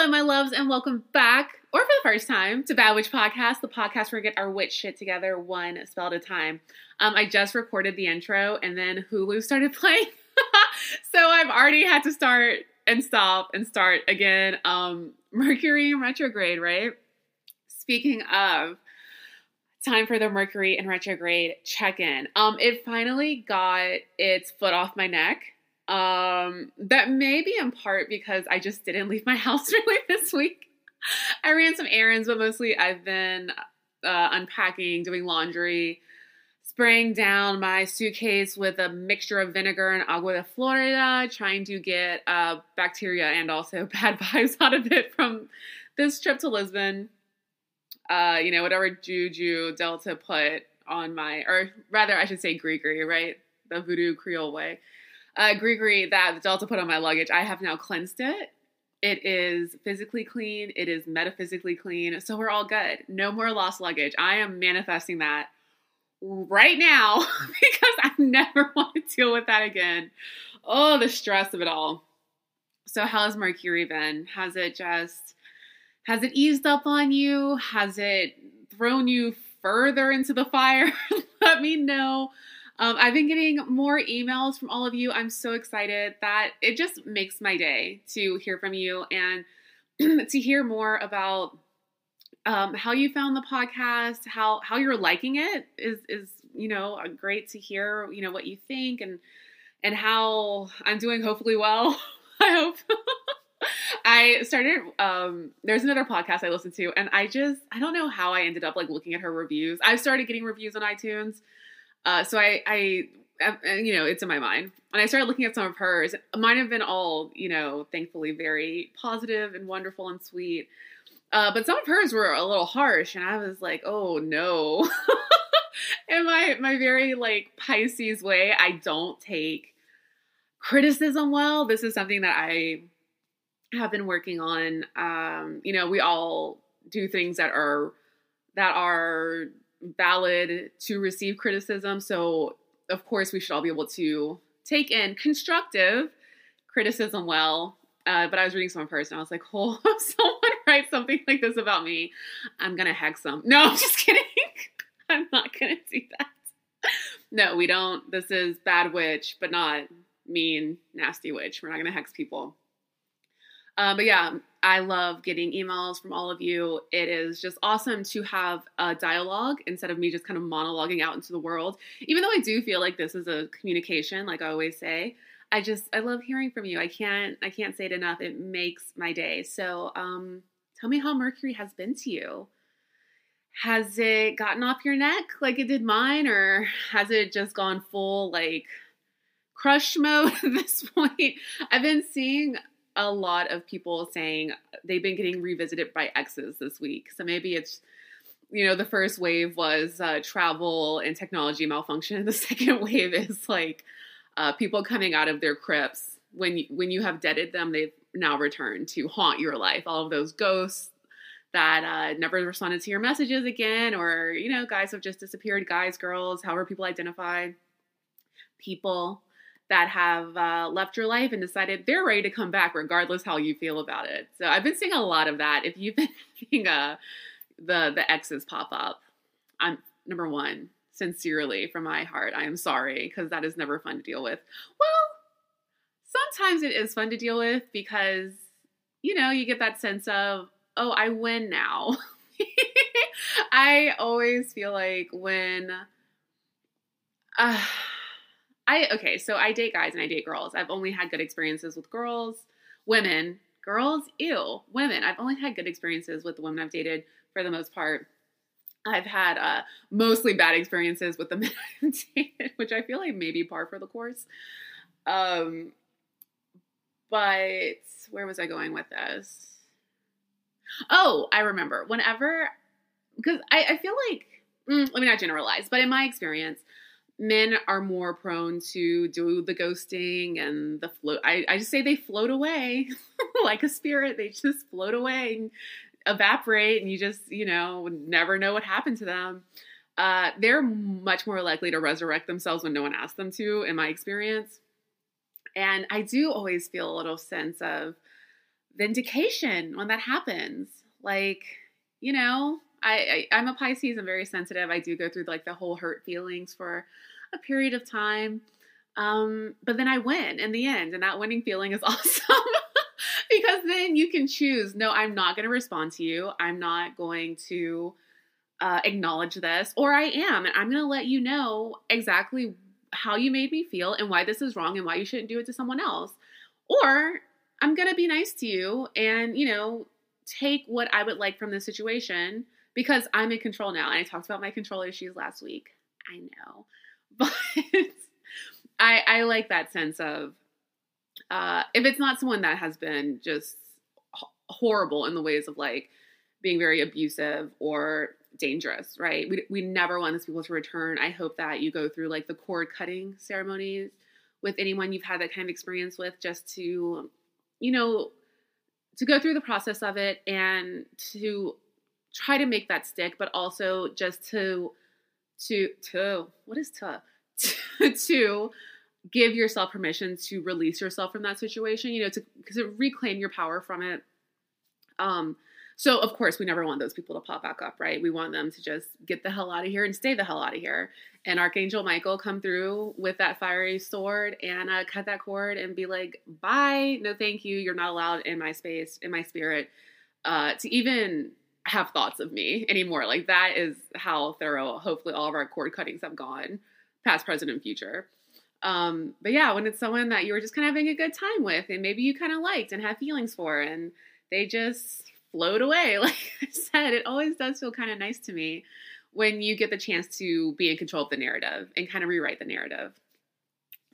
Hello, my loves, and welcome back, or for the first time, to Bad Witch Podcast, the podcast where we get our witch shit together one spell at a time. Um, I just recorded the intro, and then Hulu started playing, so I've already had to start and stop and start again. Um, Mercury in retrograde, right? Speaking of, time for the Mercury in retrograde check-in. Um, it finally got its foot off my neck. Um, that may be in part because I just didn't leave my house really this week. I ran some errands, but mostly I've been uh, unpacking, doing laundry, spraying down my suitcase with a mixture of vinegar and agua de Florida, trying to get uh, bacteria and also bad vibes out of it from this trip to Lisbon. Uh, you know, whatever juju Delta put on my, or rather, I should say gris-gris, right? The voodoo Creole way uh, gris-gris that Delta put on my luggage, I have now cleansed it. It is physically clean. It is metaphysically clean. So we're all good. No more lost luggage. I am manifesting that right now because I never want to deal with that again. Oh, the stress of it all. So how's Mercury been? Has it just has it eased up on you? Has it thrown you further into the fire? Let me know. Um, I've been getting more emails from all of you. I'm so excited that it just makes my day to hear from you and to hear more about um, how you found the podcast, how how you're liking it is is you know great to hear. You know what you think and and how I'm doing. Hopefully well. I hope. I started um there's another podcast I listened to and I just I don't know how I ended up like looking at her reviews. I've started getting reviews on iTunes uh, so I, I, I, you know, it's in my mind. And I started looking at some of hers. Mine have been all, you know, thankfully very positive and wonderful and sweet. Uh, but some of hers were a little harsh, and I was like, oh no. in my my very like Pisces way, I don't take criticism well. This is something that I have been working on. Um, you know, we all do things that are that are valid to receive criticism. So, of course, we should all be able to take in constructive criticism well. Uh, but I was reading some of hers and I was like, oh, if someone writes something like this about me, I'm going to hex them. No, I'm just kidding. I'm not going to do that. No, we don't. This is bad witch, but not mean, nasty witch. We're not going to hex people. Uh, but yeah, I love getting emails from all of you. It is just awesome to have a dialogue instead of me just kind of monologuing out into the world. Even though I do feel like this is a communication, like I always say, I just I love hearing from you. I can't I can't say it enough. It makes my day. So um tell me how Mercury has been to you. Has it gotten off your neck like it did mine, or has it just gone full like crush mode at this point? I've been seeing a lot of people saying they've been getting revisited by exes this week. So maybe it's, you know, the first wave was uh, travel and technology malfunction. The second wave is like uh, people coming out of their crypts. When you, when you have deaded them, they've now returned to haunt your life. All of those ghosts that uh, never responded to your messages again, or you know, guys have just disappeared. Guys, girls, however people identify, people that have uh, left your life and decided they're ready to come back regardless how you feel about it. So I've been seeing a lot of that. If you've been seeing uh, the the exes pop up, I'm number one, sincerely from my heart, I am sorry because that is never fun to deal with. Well, sometimes it is fun to deal with because you know you get that sense of oh I win now. I always feel like when. Uh, I okay, so I date guys and I date girls. I've only had good experiences with girls, women, girls, ew, women. I've only had good experiences with the women I've dated for the most part. I've had uh, mostly bad experiences with the men I've dated, which I feel like maybe par for the course. Um, but where was I going with this? Oh, I remember. Whenever, because I, I feel like, mm, let me not generalize, but in my experience, men are more prone to do the ghosting and the float. I, I just say they float away like a spirit. They just float away and evaporate, and you just, you know, never know what happened to them. Uh, they're much more likely to resurrect themselves when no one asks them to, in my experience. And I do always feel a little sense of vindication when that happens. Like, you know, I, I I'm a Pisces. I'm very sensitive. I do go through like the whole hurt feelings for a period of time. Um, but then I win in the end, and that winning feeling is awesome because then you can choose. No, I'm not going to respond to you. I'm not going to uh, acknowledge this, or I am, and I'm going to let you know exactly how you made me feel and why this is wrong and why you shouldn't do it to someone else. Or I'm going to be nice to you and, you know, take what I would like from this situation because I'm in control now. And I talked about my control issues last week. I know. But I I like that sense of uh if it's not someone that has been just horrible in the ways of like being very abusive or dangerous, right? We, we never want these people to return. I hope that you go through like the cord cutting ceremonies with anyone you've had that kind of experience with just to, you know, to go through the process of it and to try to make that stick, but also just to, to, to, what is to? To, to give yourself permission to release yourself from that situation, you know, to, to reclaim your power from it. Um, so, of course, we never want those people to pop back up, right? We want them to just get the hell out of here and stay the hell out of here. And Archangel Michael come through with that fiery sword and uh, cut that cord and be like, bye, no thank you. You're not allowed in my space, in my spirit, uh, to even have thoughts of me anymore. Like, that is how thorough, hopefully, all of our cord cuttings have gone, past, present, and future. Um, but yeah, when it's someone that you were just kind of having a good time with and maybe you kind of liked and have feelings for, and they just float away. Like I said, it always does feel kind of nice to me when you get the chance to be in control of the narrative and kind of rewrite the narrative.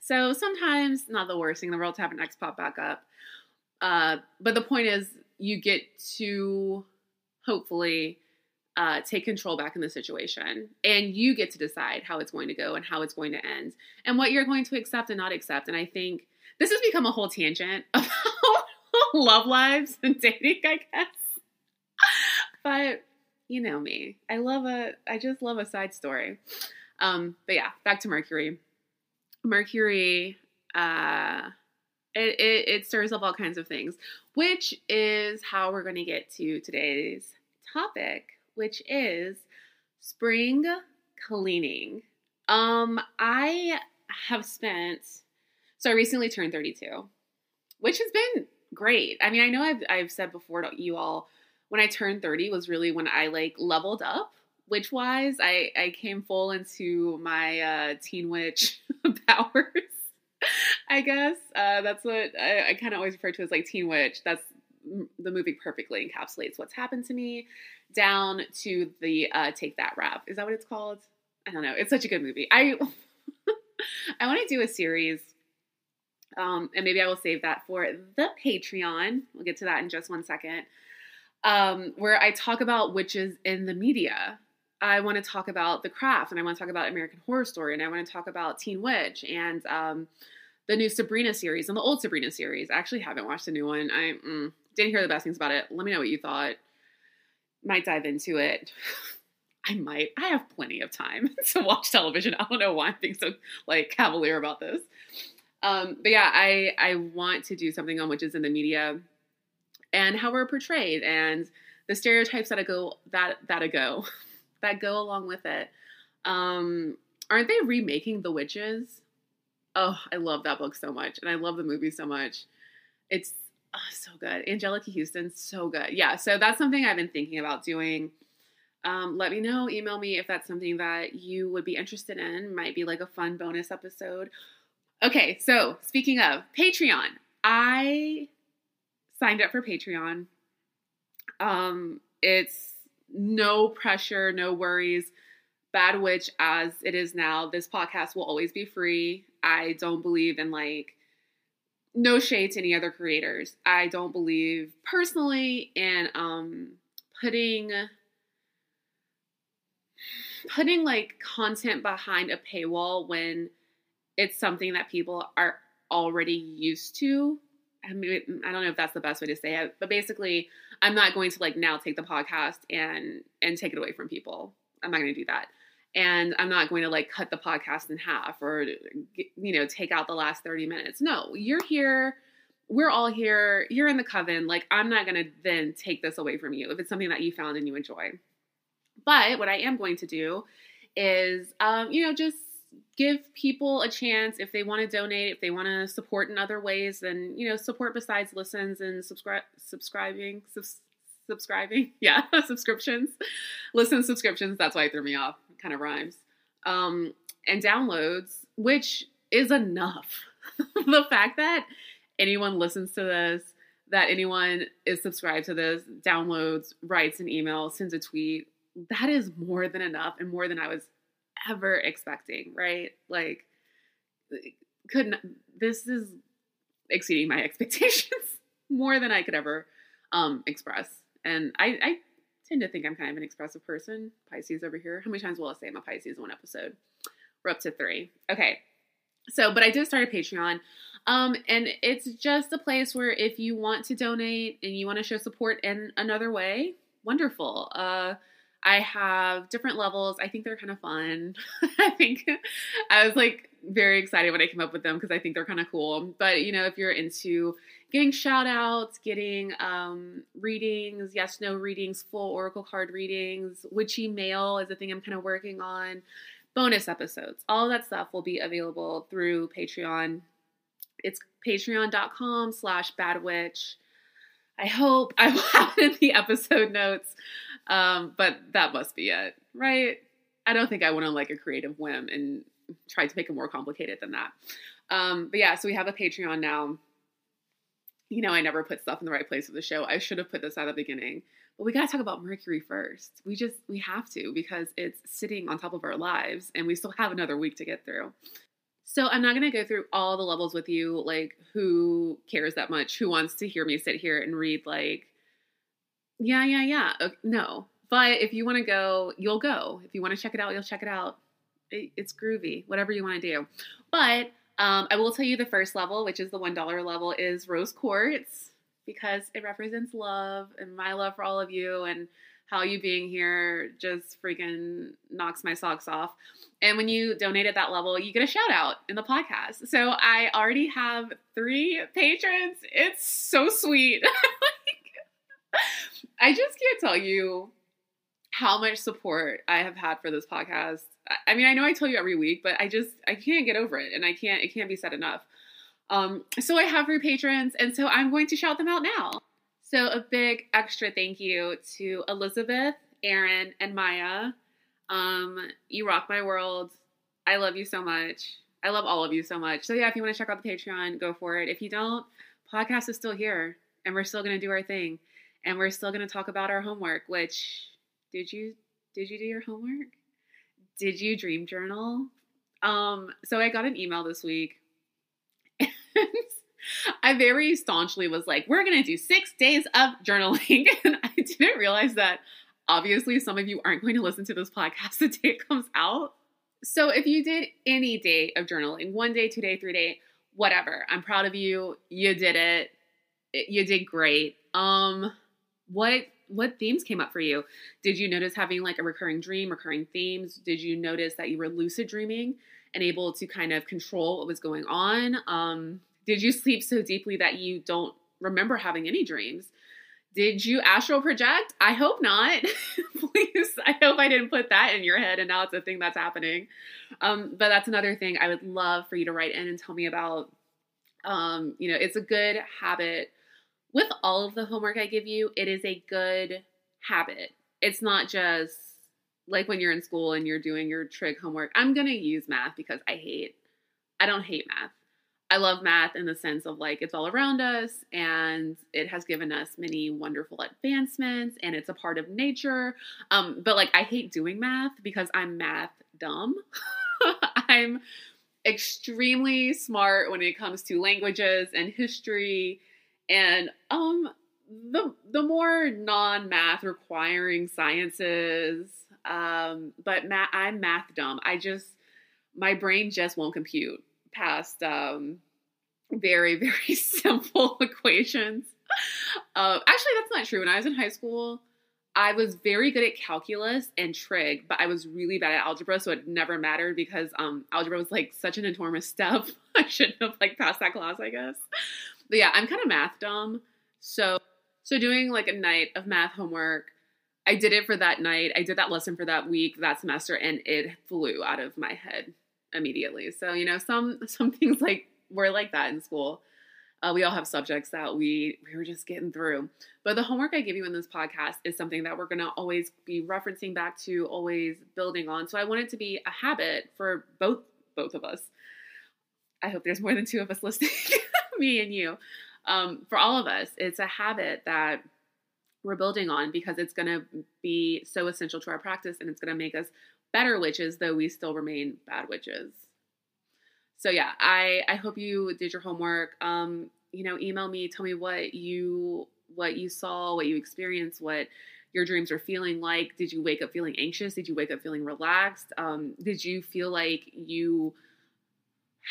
So sometimes not the worst thing in the world to have an ex pop back up. Uh, but the point is, you get to hopefully uh, take control back in the situation, and you get to decide how it's going to go and how it's going to end, and what you're going to accept and not accept. And I think this has become a whole tangent about love lives and dating, I guess. but you know me. I love a I just love a side story. Um, but yeah, back to Mercury. Mercury uh it, it, it stirs up all kinds of things, which is how we're going to get to today's topic, which is spring cleaning. Um, I have spent so I recently turned 32, which has been great. I mean, I know I've I've said before to you all when I turned 30 was really when I like leveled up witch wise. I I came full into my uh teen witch powers. I guess uh, that's what I, I kind of always refer to as like teen witch. That's the movie perfectly encapsulates what's happened to me down to the uh, take that rap. Is that what it's called? I don't know. It's such a good movie. I I want to do a series um, and maybe I will save that for the Patreon. We'll get to that in just one second. Um, where I talk about witches in the media. I want to talk about the craft, and I want to talk about American Horror Story, and I want to talk about Teen Witch and um, the new Sabrina series and the old Sabrina series. I actually haven't watched the new one. I mm, didn't hear the best things about it. Let me know what you thought. Might dive into it. I might. I have plenty of time to watch television. I don't know why I'm being so like cavalier about this. Um, but yeah, I I want to do something on witches in the media and how we're portrayed and the stereotypes that go that that go that go along with it. Um, aren't they remaking The Witches? Oh, I love that book so much, and I love the movie so much. It's oh, so good. Anjelica Huston, so good. Yeah, so that's something I've been thinking about doing. Um, let me know. Email me if that's something that you would be interested in. Might be like a fun bonus episode. Okay, so speaking of Patreon, I signed up for Patreon. Um, it's no pressure, no worries. Bad Witch as it is now, this podcast will always be free. I don't believe in like no shade to any other creators. I don't believe personally in um putting putting like content behind a paywall when it's something that people are already used to. I mean, I don't know if that's the best way to say it, but basically, I'm not going to like now take the podcast and and take it away from people. I'm not going to do that, and I'm not going to like cut the podcast in half or you know take out the last 30 minutes. No, you're here we're all here. You're in the coven. Like, I'm not going to then take this away from you if it's something that you found and you enjoy. But what I am going to do is, um, you know, just give people a chance if they want to donate, if they want to support in other ways, then you know, support besides listens and subscribe, subscribing, subs- subscribing, yeah, subscriptions, listen subscriptions. That's why it threw me off. Kind of rhymes. Um, and downloads, which is enough. the fact that anyone listens to this, that anyone is subscribed to this, downloads, writes an email, sends a tweet, that is more than enough and more than I was ever expecting, right? Like, couldn't, this is exceeding my expectations more than I could ever um, express. And I, I tend to think I'm kind of an expressive person. Pisces over here. How many times will I say I'm a Pisces in one episode? We're up to three. Okay. So, but I did start a Patreon. Um, and it's just a place where if you want to donate and you want to show support in another way, wonderful. Uh, I have different levels. I think they're kind of fun. I think I was like very excited when I came up with them because I think they're kind of cool. But you know, if you're into getting shout outs, getting um, readings, yes, no readings, full Oracle card readings, witchy mail is a thing I'm kind of working on, bonus episodes, all that stuff will be available through Patreon. It's patreon.com slash badwitch. I hope I will have in the episode notes. Um, but that must be it, right? I don't think I went on like a creative whim and tried to make it more complicated than that. Um, but yeah, so we have a Patreon now. You know, I never put stuff in the right place of the show. I should have put this at the beginning. But we got to talk about Mercury first. We just, we have to because it's sitting on top of our lives and we still have another week to get through. So I'm not going to go through all the levels with you. Like, who cares that much? Who wants to hear me sit here and read, like, yeah, yeah, yeah. Okay, no. But if you want to go, you'll go. If you want to check it out, you'll check it out. It, it's groovy, whatever you want to do. But um, I will tell you the first level, which is the $1 level, is Rose Quartz because it represents love and my love for all of you and how you being here just freaking knocks my socks off. And when you donate at that level, you get a shout out in the podcast. So I already have three patrons. It's so sweet. I just can't tell you how much support I have had for this podcast. I mean, I know I tell you every week, but I just I can't get over it, and I can't it can't be said enough. Um, so I have three patrons, and so I'm going to shout them out now. So a big extra thank you to Elizabeth, Aaron, and Maya. Um, you rock my world. I love you so much. I love all of you so much. So yeah, if you want to check out the Patreon, go for it. If you don't, podcast is still here, and we're still going to do our thing and we're still going to talk about our homework which did you did you do your homework? Did you dream journal? Um so i got an email this week. And i very staunchly was like we're going to do six days of journaling. And i didn't realize that obviously some of you aren't going to listen to this podcast the day it comes out. So if you did any day of journaling one day two day three day whatever i'm proud of you. You did it you did great. Um what what themes came up for you? Did you notice having like a recurring dream, recurring themes? Did you notice that you were lucid dreaming and able to kind of control what was going on? Um, did you sleep so deeply that you don't remember having any dreams? Did you astral project? I hope not. Please, I hope I didn't put that in your head and now it's a thing that's happening. Um, but that's another thing I would love for you to write in and tell me about. Um, you know, it's a good habit with all of the homework I give you, it is a good habit. It's not just like when you're in school and you're doing your trig homework. I'm going to use math because I hate, I don't hate math. I love math in the sense of like it's all around us and it has given us many wonderful advancements and it's a part of nature. Um, but like I hate doing math because I'm math dumb. I'm extremely smart when it comes to languages and history and um the the more non-math requiring sciences um but math i'm math dumb. I just my brain just won't compute past um very very simple equations. Uh, actually that's not true. When i was in high school i was very good at calculus and trig but i was really bad at algebra so it never mattered because um algebra was like such an enormous step. I shouldn't have like passed that class i guess But yeah, I'm kind of math dumb. So so doing like a night of math homework, I did it for that night. I did that lesson for that week, that semester, and it flew out of my head immediately. So, you know, some some things like were like that in school. Uh, we all have subjects that we we were just getting through. But the homework I give you in this podcast is something that we're gonna always be referencing back to, always building on. So I want it to be a habit for both both of us. I hope there's more than two of us listening, me and you. Um, for all of us, it's a habit that we're building on because it's going to be so essential to our practice and it's going to make us better witches, though we still remain bad witches so yeah, I I hope you did your homework. Um, you know, email me, tell me what you what you saw, what you experienced, what your dreams are feeling like. Did you wake up feeling anxious? Did you wake up feeling relaxed? Um, did you feel like you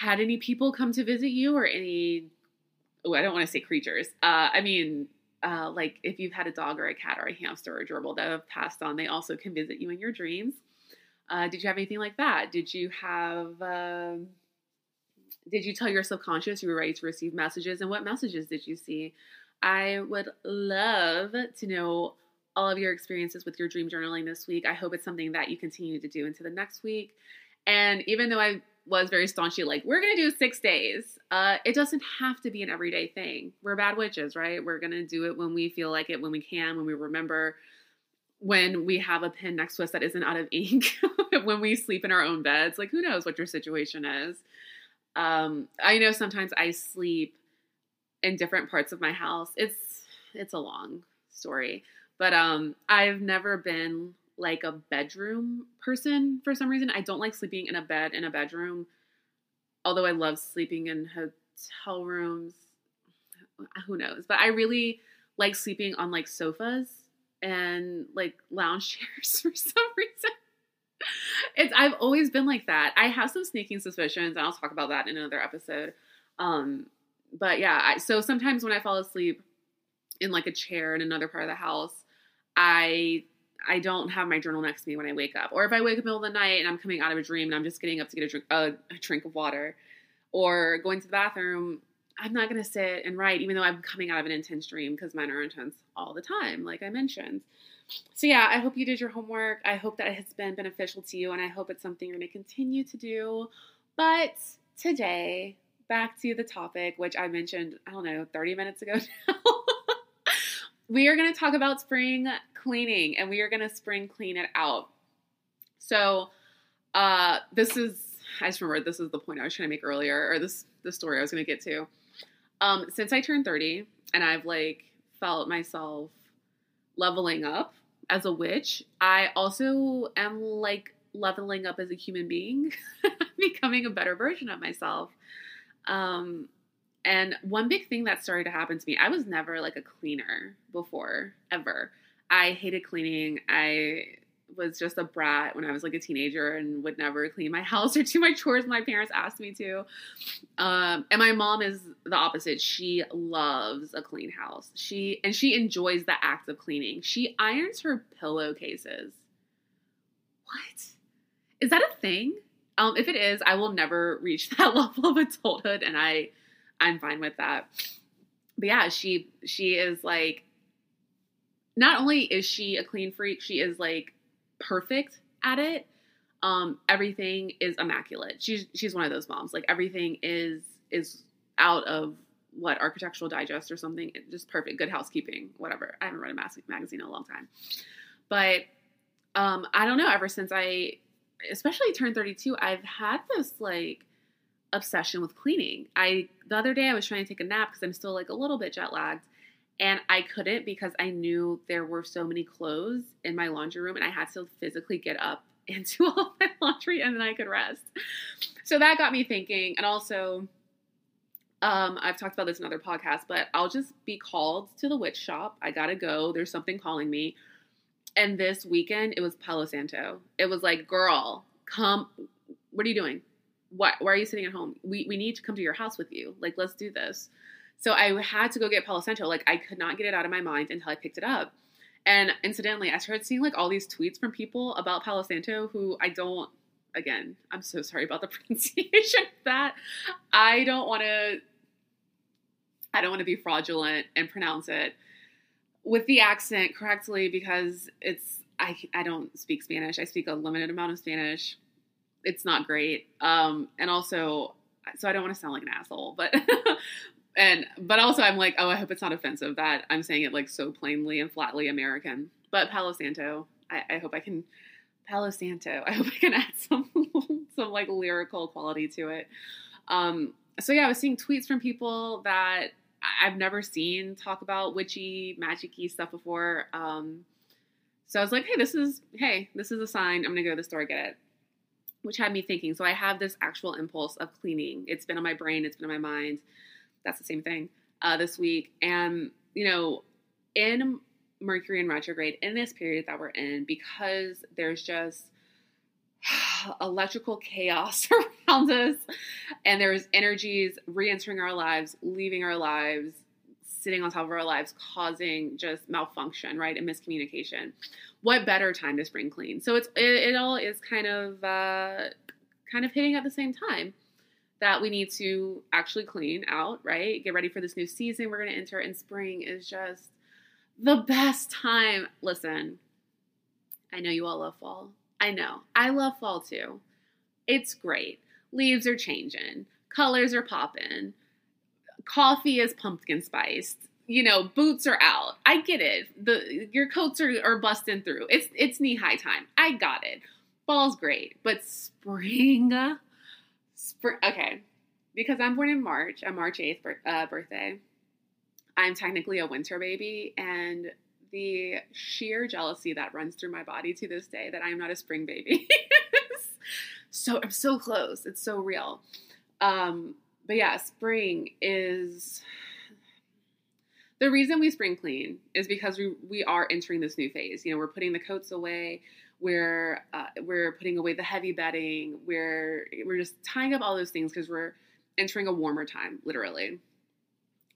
had any people come to visit you or any oh, I don't want to say creatures. Uh, I mean, uh, like if you've had a dog or a cat or a hamster or a gerbil that have passed on, they also can visit you in your dreams. Uh, did you have anything like that? Did you have um, did you tell your subconscious you were ready to receive messages and what messages did you see? I would love to know all of your experiences with your dream journaling this week. I hope it's something that you continue to do into the next week. And even though I was very staunchly like, we're going to do six days, uh, it doesn't have to be an everyday thing. We're bad witches, right? We're going to do it when we feel like it, when we can, when we remember, when we have a pen next to us that isn't out of ink, when we sleep in our own beds. Like, who knows what your situation is? Um, I know sometimes I sleep in different parts of my house. It's it's a long story, but um, I've never been like a bedroom person for some reason. I don't like sleeping in a bed in a bedroom, although I love sleeping in hotel rooms. Who knows? But I really like sleeping on like sofas and like lounge chairs for some reason it's I've always been like that. I have some sneaking suspicions, and I'll talk about that in another episode. Um, but yeah, I, so sometimes when I fall asleep in like a chair in another part of the house, I I don't have my journal next to me when I wake up. Or if I wake up in the middle of the night and I'm coming out of a dream and I'm just getting up to get a drink a, a drink of water, or going to the bathroom, I'm not gonna sit and write, even though I'm coming out of an intense dream because mine are intense all the time, like I mentioned so yeah, I hope you did your homework. I hope that it has been beneficial to you, and I hope it's something you're going to continue to do. But today, back to the topic, which I mentioned, I don't know, 30 minutes ago now. we are going to talk about spring cleaning, and we are going to spring clean it out. So, uh, this is, I just remembered this is the point I was trying to make earlier, or this the story I was going to get to. Um, since I turned 30, and I've like felt myself leveling up as a witch, I also am like leveling up as a human being, becoming a better version of myself. Um, and one big thing that started to happen to me, I was never like a cleaner before, ever. I hated cleaning. I was just a brat when I was like a teenager and would never clean my house or do my chores my parents asked me to. Um, and my mom is the opposite. She loves a clean house. She and she enjoys the act of cleaning. She irons her pillowcases. What? Is that a thing? Um, if it is, I will never reach that level of adulthood, and I, I'm fine with that. But yeah, she she is like. Not only is she a clean freak, she is like perfect at it. Um, everything is immaculate. She's she's one of those moms. Like everything is is out of what Architectural Digest or something. Just perfect, good housekeeping, whatever. I haven't read a magazine in a long time, but um, I don't know. Ever since I, especially turned thirty two, I've had this like obsession with cleaning. I the other day I was trying to take a nap because I'm still like a little bit jet lagged, and I couldn't because I knew there were so many clothes in my laundry room and I had to physically get up into all my laundry and then I could rest. So that got me thinking. And also, um, I've talked about this in other podcasts, but I'll just be called to the witch shop. I gotta go. There's something calling me. And this weekend, it was Palo Santo. It was like, girl, come. What are you doing? What? Why are you sitting at home? We, we need to come to your house with you. Like, let's do this. So I had to go get Palo Santo. Like I could not get it out of my mind until I picked it up. And incidentally, I started seeing like all these tweets from people about Palo Santo who I don't again, I'm so sorry about the pronunciation of that. I don't want to I don't want to be fraudulent and pronounce it with the accent correctly because it's I I don't speak Spanish. I speak a limited amount of Spanish. It's not great. Um, and also, so I don't want to sound like an asshole, but and but also I'm like, oh, I hope it's not offensive that I'm saying it like so plainly and flatly American. But Palo Santo, I, I hope I can Palo Santo. I hope I can add some some like lyrical quality to it. Um, so yeah, I was seeing tweets from people that I've never seen talk about witchy, magicy stuff before. Um, so I was like, hey, this is hey, this is a sign. I'm gonna go to the store get it. Which had me thinking. So I have this actual impulse of cleaning. It's been on my brain. It's been on my mind. That's the same thing uh, this week. And you know, in Mercury in retrograde, in this period that we're in, because there's just electrical chaos around us and there's energies re-entering our lives leaving our lives sitting on top of our lives causing just malfunction right and miscommunication. What better time to spring clean? So it's it, it all is kind of uh, kind of hitting at the same time that we need to actually clean out right get ready for this new season we're going to enter and spring is just the best time listen i know you all love fall I know. I love fall too. It's great. Leaves are changing, colors are popping, coffee is pumpkin spiced. You know, boots are out. I get it. The your coats are, are busting through. It's it's knee high time. I got it. Fall's great, but spring, spring. Okay, because I'm born in March. I'm March eighth uh, birthday. I'm technically a winter baby, and the sheer jealousy that runs through my body to this day that I am not a spring baby. so I'm so close. It's so real. Um, but yeah, spring is the reason we spring clean is because we we are entering this new phase. You know, we're putting the coats away. We're uh, we're putting away the heavy bedding. We're we're just tying up all those things because we're entering a warmer time, literally.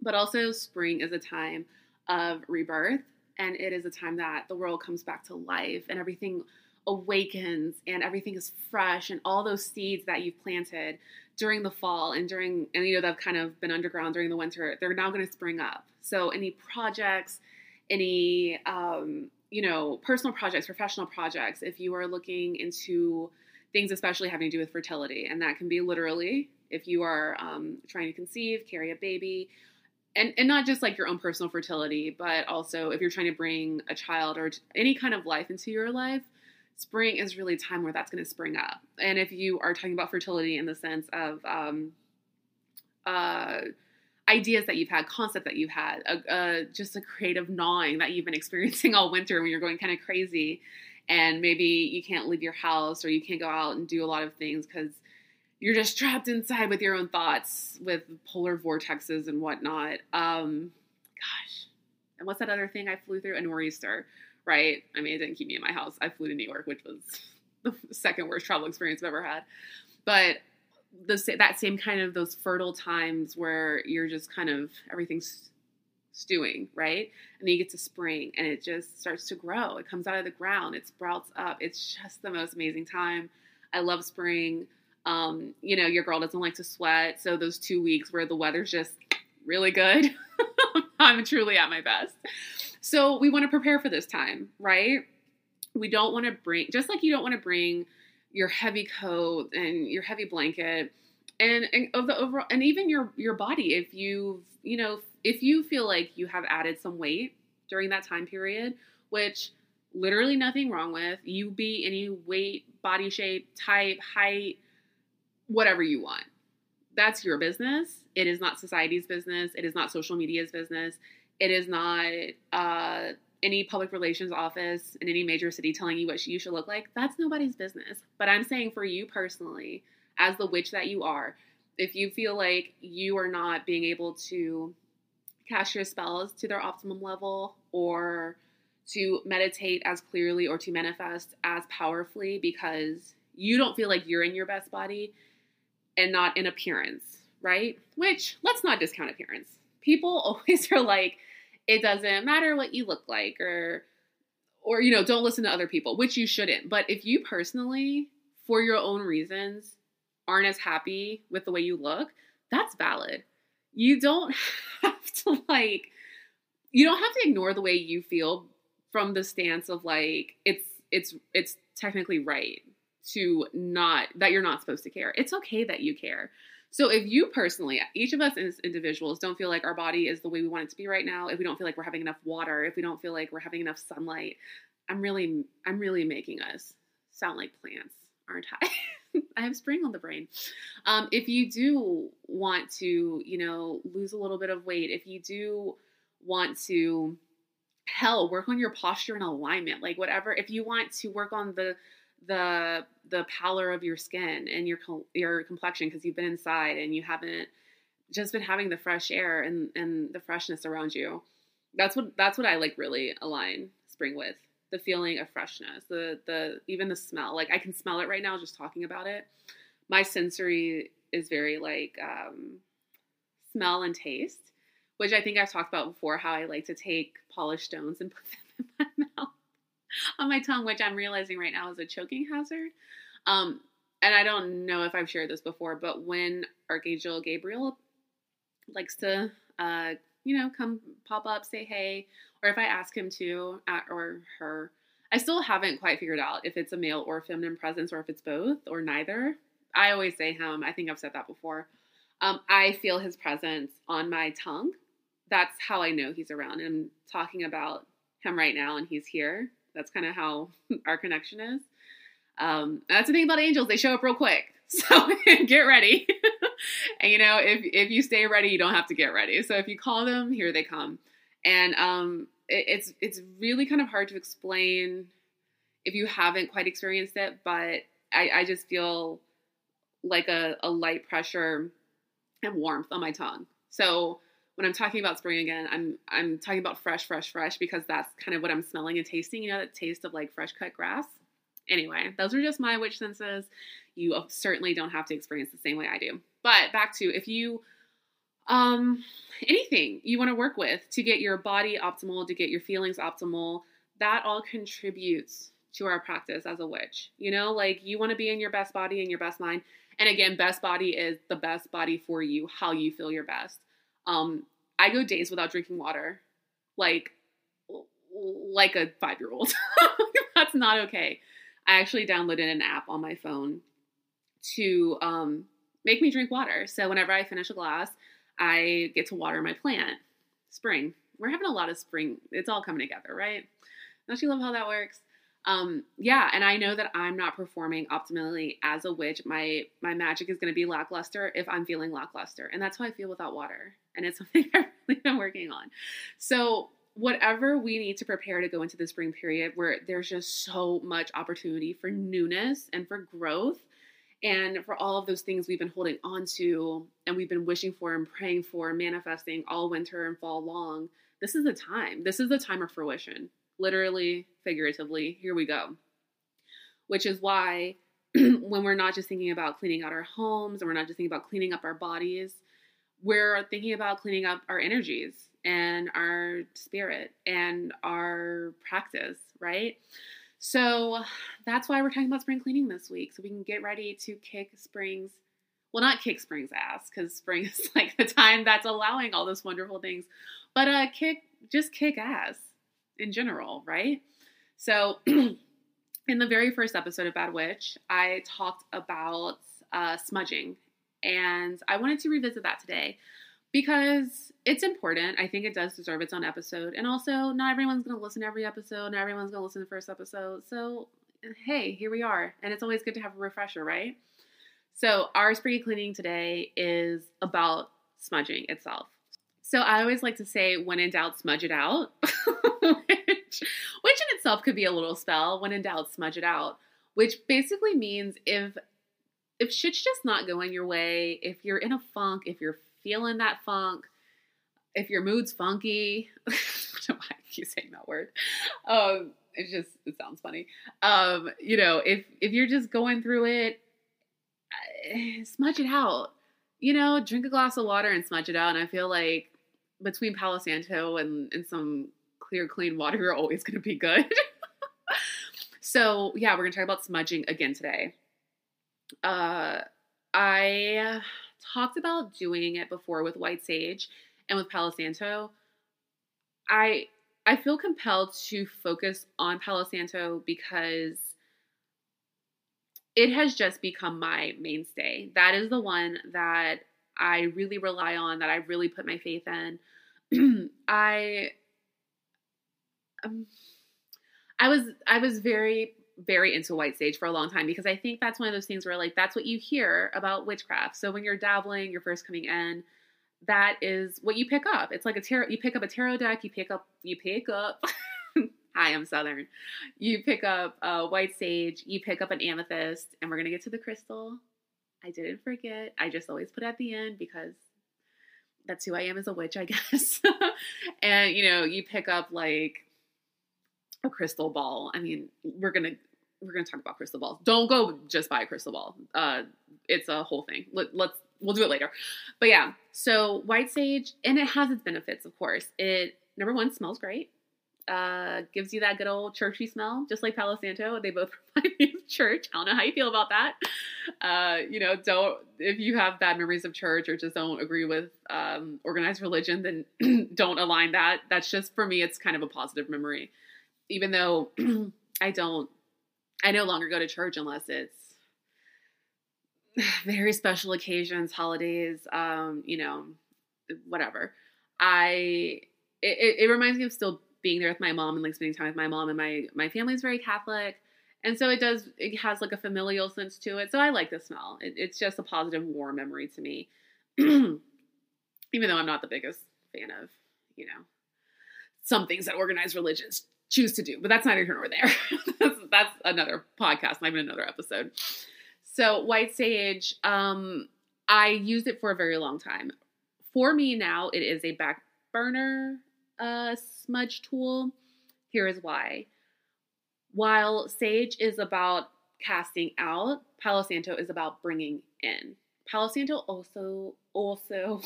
But also, spring is a time of rebirth and it is a time that the world comes back to life and everything awakens and everything is fresh and all those seeds that you've planted during the fall and during and you know they've kind of been underground during the winter they're now going to spring up so any projects any um, you know personal projects professional projects if you are looking into things especially having to do with fertility and that can be literally if you are um, trying to conceive carry a baby and and not just like your own personal fertility, but also if you're trying to bring a child or any kind of life into your life, spring is really a time where that's going to spring up. And if you are talking about fertility in the sense of um, uh, ideas that you've had, concept that you've had, a, a, just a creative gnawing that you've been experiencing all winter when you're going kind of crazy, and maybe you can't leave your house or you can't go out and do a lot of things because you're just trapped inside with your own thoughts with polar vortexes and whatnot. Um, gosh, and what's that other thing I flew through? A nor'easter, right? I mean, it didn't keep me in my house. I flew to New York, which was the second worst travel experience I've ever had. But the that same kind of those fertile times where you're just kind of everything's stewing, right? And then you get to spring and it just starts to grow. It comes out of the ground, it sprouts up. It's just the most amazing time. I love spring. Um, you know, your girl doesn't like to sweat. So those two weeks where the weather's just really good, I'm truly at my best. So we want to prepare for this time, right? We don't want to bring, just like you don't want to bring your heavy coat and your heavy blanket and, and of the overall, and even your, your body, if you, you know, if you feel like you have added some weight during that time period, which literally nothing wrong with, you be any weight, body shape, type, height, whatever you want. That's your business. It is not society's business. It is not social media's business. It is not uh, any public relations office in any major city telling you what you should look like. That's nobody's business. But I'm saying for you personally, as the witch that you are, if you feel like you are not being able to cast your spells to their optimum level or to meditate as clearly or to manifest as powerfully because you don't feel like you're in your best body, and not in appearance, right? Which let's not discount appearance. People always are like, it doesn't matter what you look like or or you know, don't listen to other people, which you shouldn't. But if you personally, for your own reasons, aren't as happy with the way you look, that's valid. you don't have to like you don't have to ignore the way you feel from the stance of like it's it's it's technically right to not that you're not supposed to care. It's okay that you care. So if you personally, each of us as individuals don't feel like our body is the way we want it to be right now, if we don't feel like we're having enough water, if we don't feel like we're having enough sunlight, I'm really I'm really making us sound like plants, aren't I? I have spring on the brain. Um, if you do want to, you know, lose a little bit of weight, if you do want to hell work on your posture and alignment like whatever if you want to work on the the the pallor of your skin and your your complexion because you've been inside and you haven't just been having the fresh air and and the freshness around you. That's what that's what i like really align spring with the feeling of freshness the the even the smell. Like i can smell it right now just talking about it. My sensory is very like um smell and taste which I think I've talked about before how I like to take polished stones and put them in my mouth on my tongue, which I'm realizing right now is a choking hazard. Um, and I don't know if I've shared this before, but when Archangel Gabriel likes to, uh, you know, come pop up, say hey, or if I ask him to, uh, or her, I still haven't quite figured out if it's a male or feminine presence or if it's both or neither. I always say him. I think I've said that before. Um, I feel his presence on my tongue that's how I know he's around. And I'm talking about him right now, and he's here. That's kind of how our connection is. Um, that's the thing about angels; they show up real quick. So get ready. and you know, if if you stay ready, you don't have to get ready. So if you call them, here they come. And um, it, it's it's really kind of hard to explain if you haven't quite experienced it. But I, I just feel like a, a light pressure and warmth on my tongue. So when I'm talking about spring again, I'm I'm talking about fresh, fresh, fresh because that's kind of what I'm smelling and tasting. You know, that taste of like fresh cut grass. Anyway, those are just my witch senses. You certainly don't have to experience the same way I do. But back to if you um anything you want to work with to get your body optimal, to get your feelings optimal, that all contributes to our practice as a witch. You know, like you want to be in your best body and your best mind. And again, best body is the best body for you, how you feel your best. Um, I go days without drinking water, like like a five year old. That's not okay. I actually downloaded an app on my phone to um, make me drink water. So whenever I finish a glass, I get to water my plant. Spring. We're having a lot of spring. It's all coming together, right? Don't you love how that works? Um yeah and i know that i'm not performing optimally as a witch. My my magic is going to be lackluster if i'm feeling lackluster and that's how i feel without water and it's something i've really been working on. So whatever we need to prepare to go into the spring period where there's just so much opportunity for newness and for growth and for all of those things we've been holding on to and we've been wishing for and praying for manifesting all winter and fall long this is the time. This is the time of fruition. Literally, figuratively. Here we go. Which is why when we're not just thinking about cleaning out our homes and we're not just thinking about cleaning up our bodies, we're thinking about cleaning up our energies and our spirit and our practice, right? So that's why we're talking about spring cleaning this week. So we can get ready to kick spring's, well, not kick spring's ass, because spring is like the time that's allowing all those wonderful things, but uh, kick, just kick ass in general, right? So, in the very first episode of Bad Witch, I talked about uh, smudging, and I wanted to revisit that today because it's important. I think it does deserve its own episode, and also not everyone's going to listen to every episode, not everyone's going to listen to the first episode. So, hey, here we are, and it's always good to have a refresher, right? So, our spring cleaning today is about smudging itself. So I always like to say, when in doubt, smudge it out, itself could be a little spell. When in doubt, smudge it out, which basically means if if shit's just not going your way, if you're in a funk, if you're feeling that funk, if your mood's funky, I don't I keep saying that word. Um, it just it sounds funny. Um, you know, if if you're just going through it, eh, smudge it out. You know, drink a glass of water and smudge it out. And I feel like between Palo Santo and, and some clear, clean water, you're always going to be good. so, yeah, we're going to talk about smudging again today. Uh, I talked about doing it before with white sage and with Palo Santo. I I feel compelled to focus on Palo Santo because it has just become my mainstay. That is the one that I really rely on, that I really put my faith in. I um, I was I was very very into white sage for a long time because I think that's one of those things where like that's what you hear about witchcraft. So when you're dabbling, you're first coming in, that is what you pick up. It's like a tarot. You pick up a tarot deck. You pick up. You pick up. Hi, I'm Southern. You pick up a white sage. You pick up an amethyst, and we're gonna get to the crystal. I didn't forget. I just always put at the end because that's who I am as a witch, I guess. and you know, you pick up like a crystal ball. I mean, we're gonna we're gonna talk about crystal balls. Don't go just buy a crystal ball. Uh, it's a whole thing. Let, let's we'll do it later. But yeah, so white sage, and it has its benefits, of course. It number one smells great. Uh, gives you that good old churchy smell, just like Palo Santo. They both remind me of church. I don't know how you feel about that. Uh, you know, don't if you have bad memories of church or just don't agree with um, organized religion, then don't align that. That's just for me. It's kind of a positive memory, even though I don't. I no longer go to church unless it's very special occasions, holidays, um, you know, whatever. I it, it, reminds me of still being there with my mom and like spending time with my mom and my my family's very Catholic. And so it does it has like a familial sense to it. So I like the smell. It, it's just a positive warm memory to me. Even though I'm not the biggest fan of, you know, some things that organized religions choose to do, but that's neither here nor there. that's, that's another podcast, not even another episode. So white sage, um, I used it for a very long time. For me now, it is a back burner uh, smudge tool. Here is why. While sage is about casting out, Palo Santo is about bringing in. Palo Santo also also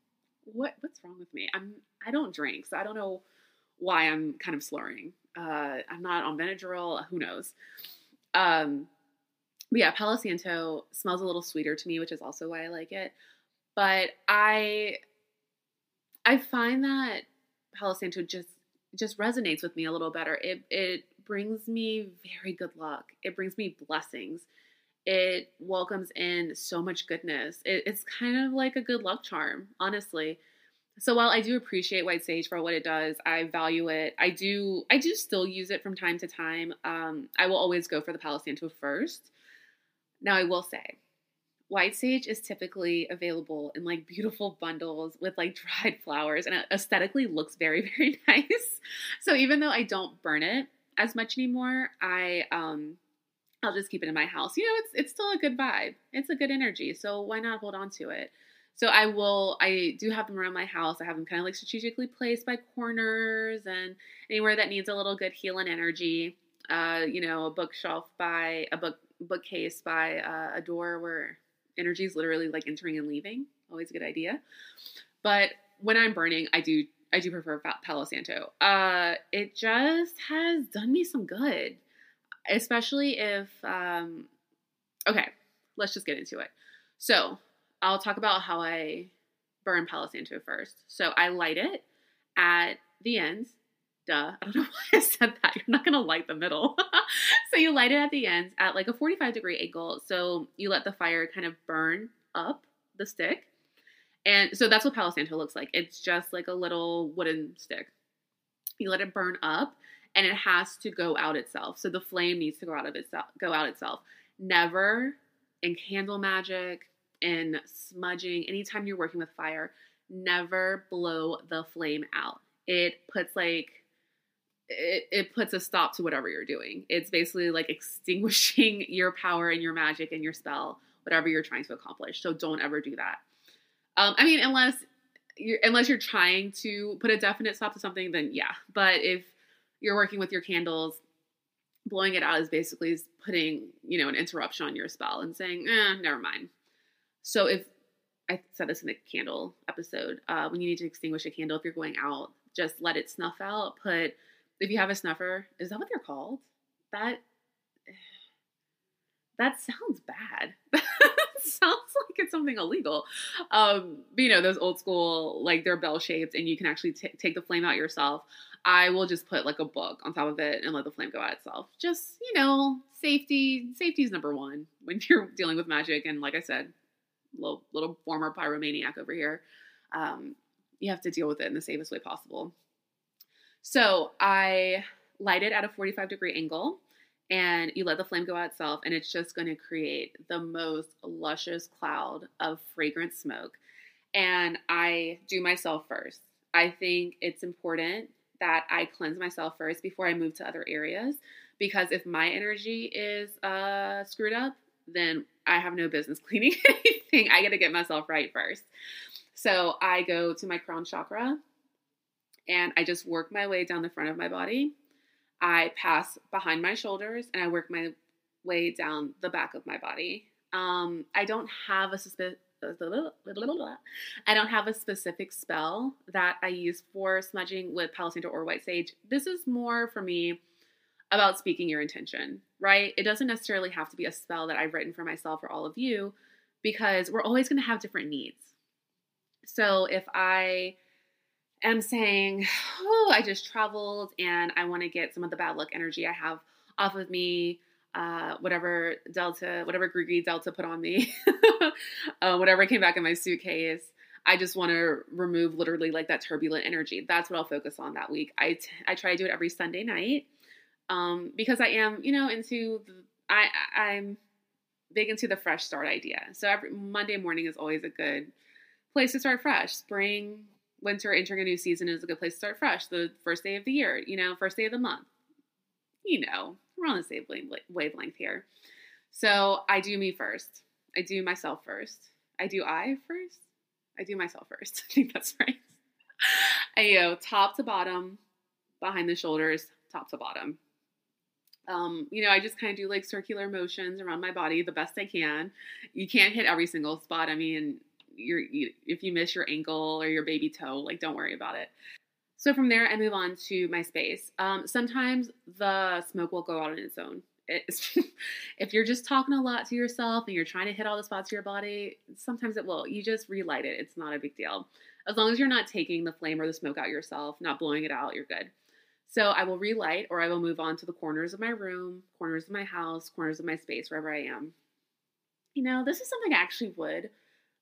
what what's wrong with me? I'm I don't drink, so I don't know why I'm kind of slurring. Uh, I'm not on Benadryl. Who knows? Um, but yeah, Palo Santo smells a little sweeter to me, which is also why I like it. But I I find that Palo Santo just just resonates with me a little better. It it brings me very good luck. It brings me blessings. It welcomes in so much goodness. It, it's kind of like a good luck charm, honestly. So while I do appreciate white sage for what it does, I value it. I do I do still use it from time to time. Um, I will always go for the Palo Santo first now, I will say, white sage is typically available in like beautiful bundles with like dried flowers and it aesthetically looks very, very nice. So even though I don't burn it as much anymore, I, um, I'll just keep it in my house. You know, it's it's still a good vibe. It's a good energy. So why not hold on to it? So I will I do have them around my house. I have them kind of like strategically placed by corners and anywhere that needs a little good healing energy. Uh, you know, a bookshelf by a book bookcase by uh, a door where energy is literally like entering and leaving. Always a good idea. But when I'm burning, I do I do prefer Palo Santo. Uh, it just has done me some good, especially if um, okay. Let's just get into it. So I'll talk about how I burn Palo Santo first. So I light it at the ends Duh. I don't know why I said that. You're not going to light the middle. so you light it at the ends at like a 45 degree angle. So you let the fire kind of burn up the stick. And so that's what Palo Santo looks like. It's just like a little wooden stick. You let it burn up and it has to go out itself. So the flame needs to go out of itself, go out itself. Never in candle magic, in smudging, anytime you're working with fire, never blow the flame out. It puts like it, it puts a stop to whatever you're doing. It's basically like extinguishing your power and your magic and your spell, whatever you're trying to accomplish. So don't ever do that. Um, I mean, unless you're unless you're trying to put a definite stop to something, then yeah. But if you're working with your candles, blowing it out is basically putting you know an interruption on your spell and saying, eh, never mind. So if I said this in the candle episode, uh, when you need to extinguish a candle, if you're going out, just let it snuff out. Put if you have a snuffer, is that what they're called? That that sounds bad. sounds like it's something illegal. Um, but you know, those old school, like they're bell shaped and you can actually t- take the flame out yourself. I will just put like a book on top of it and let the flame go out itself. Just, you know, safety. Safety is number one when you're dealing with magic. And like I said, little, little former pyromaniac over here. Um, you have to deal with it in the safest way possible. So I light it at a 45 degree angle and you let the flame go out itself and it's just going to create the most luscious cloud of fragrant smoke and i do myself first i think it's important that i cleanse myself first before i move to other areas because if my energy is uh, screwed up then i have no business cleaning anything i got to get myself right first so i go to my crown chakra and i just work my way down the front of my body I pass behind my shoulders and I work my way down the back of my body. Um, I don't have a specific I don't have a specific spell that I use for smudging with Palo Santo or White Sage. This is more for me about speaking your intention, right? It doesn't necessarily have to be a spell that I've written for myself or all of you because we're always going to have different needs. So if I am saying, Oh, I just traveled and I want to get some of the bad luck energy I have off of me. Uh, whatever Delta, whatever gris-gris Delta put on me, uh, whatever came back in my suitcase. I just want to remove literally like that turbulent energy. That's what I'll focus on that week. I, t- I try to do it every Sunday night um, because I am, you know, into the, I I'm big into the fresh start idea. So every Monday morning is always a good place to start fresh. Spring, winter entering a new season is a good place to start fresh. The first day of the year, you know, first day of the month. You know, we're on the same wavelength here. So I do me first. I do myself first. I do I first. I do myself first. I think that's right. I you know top to bottom, behind the shoulders, top to bottom. Um, you know, I just kind of do like circular motions around my body the best I can. You can't hit every single spot. I mean, your you, if you miss your ankle or your baby toe, like don't worry about it. So from there, I move on to my space. Um, sometimes the smoke will go out on its own. It's, if you're just talking a lot to yourself and you're trying to hit all the spots of your body, sometimes it will. You just relight it. It's not a big deal. As long as you're not taking the flame or the smoke out yourself, not blowing it out, you're good. So I will relight or I will move on to the corners of my room, corners of my house, corners of my space, wherever I am. You know, this is something I actually would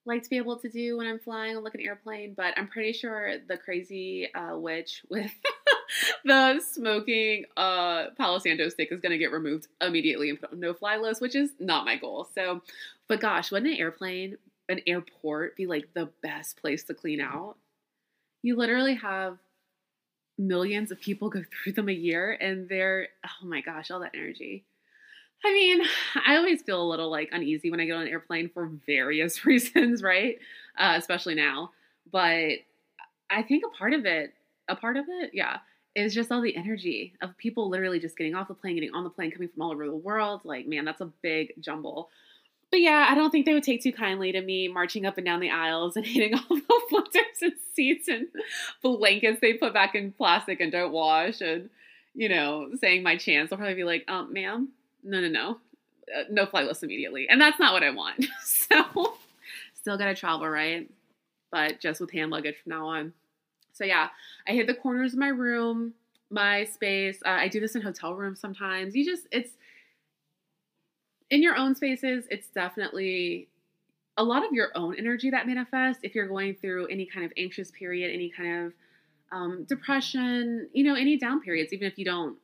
like to be able to do when I'm flying on like an airplane, but I'm pretty sure the crazy uh, witch with the smoking uh, Palo Santo stick is going to get removed immediately and put on no fly list, which is not my goal. So, but gosh, wouldn't an airplane, an airport be like the best place to clean out? You literally have millions of people go through them a year and they're, oh my gosh, all that energy. I mean, I always feel a little like uneasy when I get on an airplane for various reasons, right? Uh, especially now. But I think a part of it, a part of it, yeah, is just all the energy of people literally just getting off the plane, getting on the plane, coming from all over the world. Like, man, that's a big jumble. But yeah, I don't think they would take too kindly to me marching up and down the aisles and hitting all the floaters and seats and blankets they put back in plastic and don't wash and, you know, saying my chance. They'll probably be like, um, ma'am, no, no, no, uh, no flight list immediately. And that's not what I want. so still got to travel, right? But just with hand luggage from now on. So yeah, I hit the corners of my room, my space. Uh, I do this in hotel rooms sometimes. You just, it's in your own spaces, it's definitely a lot of your own energy that manifests if you're going through any kind of anxious period, any kind of um, depression, you know, any down periods, even if you don't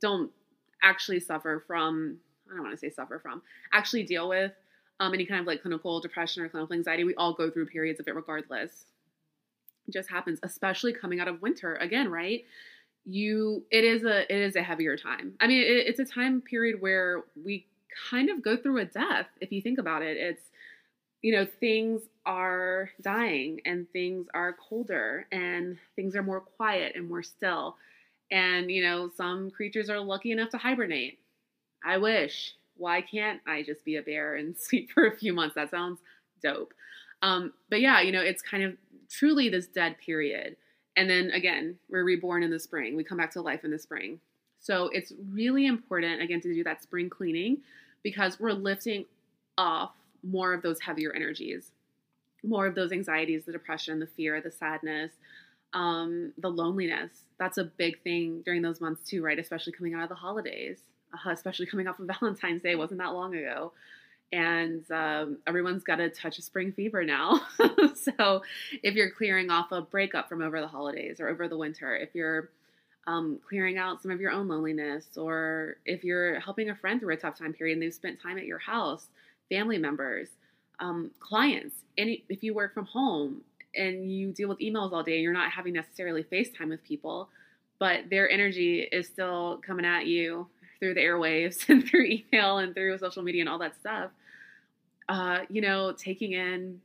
don't actually suffer from, I don't want to say suffer from, actually deal with um, any kind of like clinical depression or clinical anxiety. We all go through periods of it regardless. It just happens, especially coming out of winter again, right? You, it is a, it is a heavier time. I mean, it, it's a time period where we kind of go through a death. If you think about it, it's, you know, things are dying and things are colder and things are more quiet and more still. And, you know, some creatures are lucky enough to hibernate. I wish. Why can't I just be a bear and sleep for a few months? That sounds dope. Um, but yeah, you know, it's kind of truly this dead period. And then again, we're reborn in the spring. We come back to life in the spring. So it's really important, again, to do that spring cleaning because we're lifting off more of those heavier energies, more of those anxieties, the depression, the fear, the sadness, um, the loneliness. That's a big thing during those months too, right? Especially coming out of the holidays, uh, especially coming off of Valentine's Day wasn't that long ago. And um, everyone's got a touch of spring fever now. so if you're clearing off a breakup from over the holidays or over the winter, if you're um, clearing out some of your own loneliness, or if you're helping a friend through a tough time period and they've spent time at your house, family members, um, clients, any if you work from home and you deal with emails all day you're not having necessarily FaceTime with people, but their energy is still coming at you through the airwaves and through email and through social media and all that stuff. Uh, you know, taking in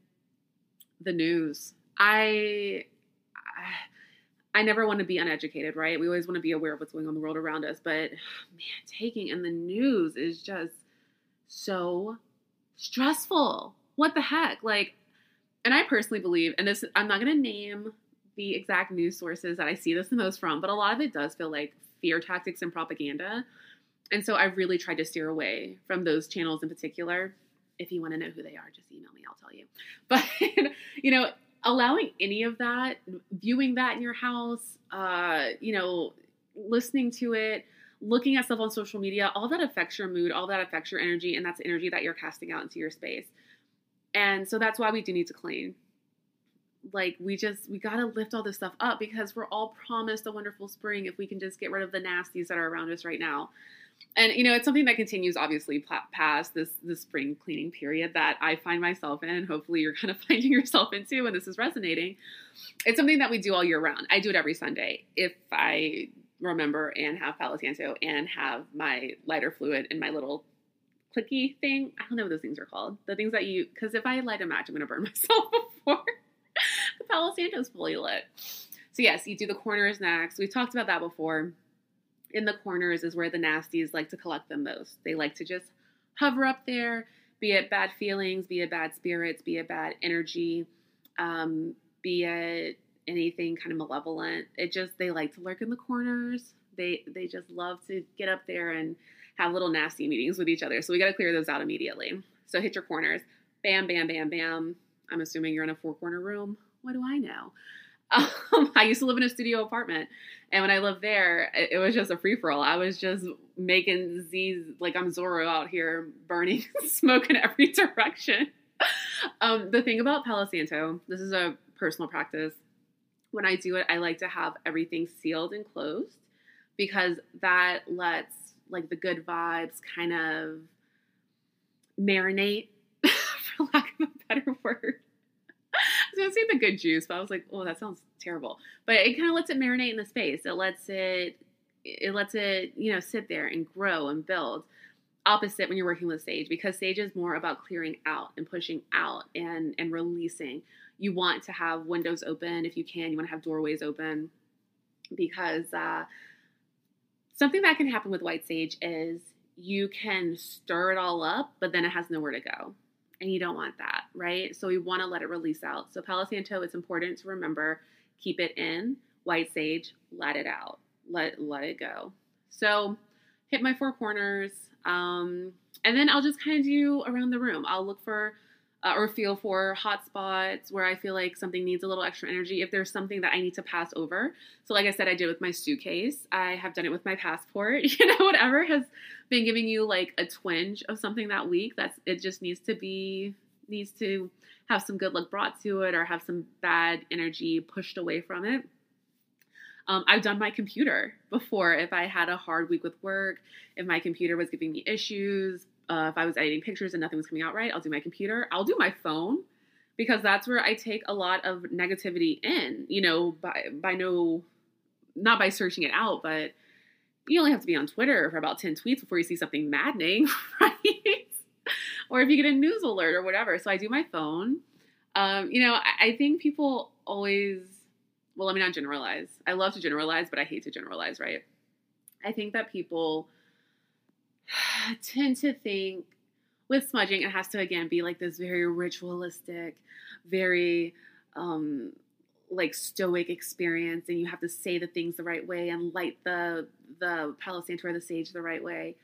the news. I I never want to be uneducated, right? We always want to be aware of what's going on in the world around us. But man, taking in the news is just so stressful. What the heck? Like, and I personally believe, and this, I'm not going to name the exact news sources that I see this the most from, but a lot of it does feel like fear tactics and propaganda. And so I've really tried to steer away from those channels in particular. If you want to know who they are, just email me, I'll tell you. But, you know, allowing any of that, viewing that in your house, uh, you know, listening to it, looking at stuff on social media, all that affects your mood, all that affects your energy, and that's energy that you're casting out into your space. And so that's why we do need to clean. Like we just we gotta lift all this stuff up because we're all promised a wonderful spring if we can just get rid of the nasties that are around us right now and you know it's something that continues obviously past this this spring cleaning period that i find myself in and hopefully you're kind of finding yourself into when this is resonating. It's something that we do all year round. I do it every sunday. If i remember and have palo santo and have my lighter fluid in my little clicky thing i don't know what those things are called. The things that you because if i light a match i'm going to burn myself before the palo santo's fully lit. So yes you do the corners next we've talked about that before in the corners is where the nasties like to collect the most. They like to just hover up there, be it bad feelings, be it bad spirits, be it bad energy, um, be it anything kind of malevolent. It just they like to lurk in the corners. They they just love to get up there and have little nasty meetings with each other. So we got to clear those out immediately. So hit your corners. Bam, bam, bam, bam. I'm assuming you're in a four corner room. What do I know? Um, I used to live in a studio apartment, and when I lived there, it, it was just a free for all. I was just making Z's like I'm Zorro out here, burning smoke in every direction. Um, the thing about Palo Santo, this is a personal practice. When I do it, I like to have everything sealed and closed because that lets like the good vibes kind of marinate, for lack of a better word was gonna say the good juice, but I was like, oh, that sounds terrible. But it kind of lets it marinate in the space. It lets it, it lets it, you know, sit there and grow and build. Opposite when you're working with sage, because sage is more about clearing out and pushing out and and releasing. You want to have windows open if you can. You want to have doorways open because uh, something that can happen with white sage is you can stir it all up, but then it has nowhere to go and you don't want that, right? So we want to let it release out. So Palo Santo, it's important to remember keep it in. White sage, let it out. Let let it go. So hit my four corners, um, and then I'll just kind of do around the room. I'll look for uh, or feel for hot spots where I feel like something needs a little extra energy. If there's something that I need to pass over, so like I said, I did with my suitcase. I have done it with my passport. You know, whatever has been giving you like a twinge of something that week. That's it. Just needs to be needs to have some good luck brought to it, or have some bad energy pushed away from it. Um, I've done my computer before. If I had a hard week with work, if my computer was giving me issues, uh, if I was editing pictures and nothing was coming out right, I'll do my computer. I'll do my phone because that's where I take a lot of negativity in. You know, by by no, not by searching it out, but you only have to be on Twitter for about ten tweets before you see something maddening, right? or if you get a news alert or whatever. So I do my phone. Um, you know, I, I think people always. Well, let me not generalize. I love to generalize, but I hate to generalize, right? I think that people tend to think with smudging, it has to again be like this very ritualistic, very um, like stoic experience, and you have to say the things the right way and light the the palo santo or the sage the right way.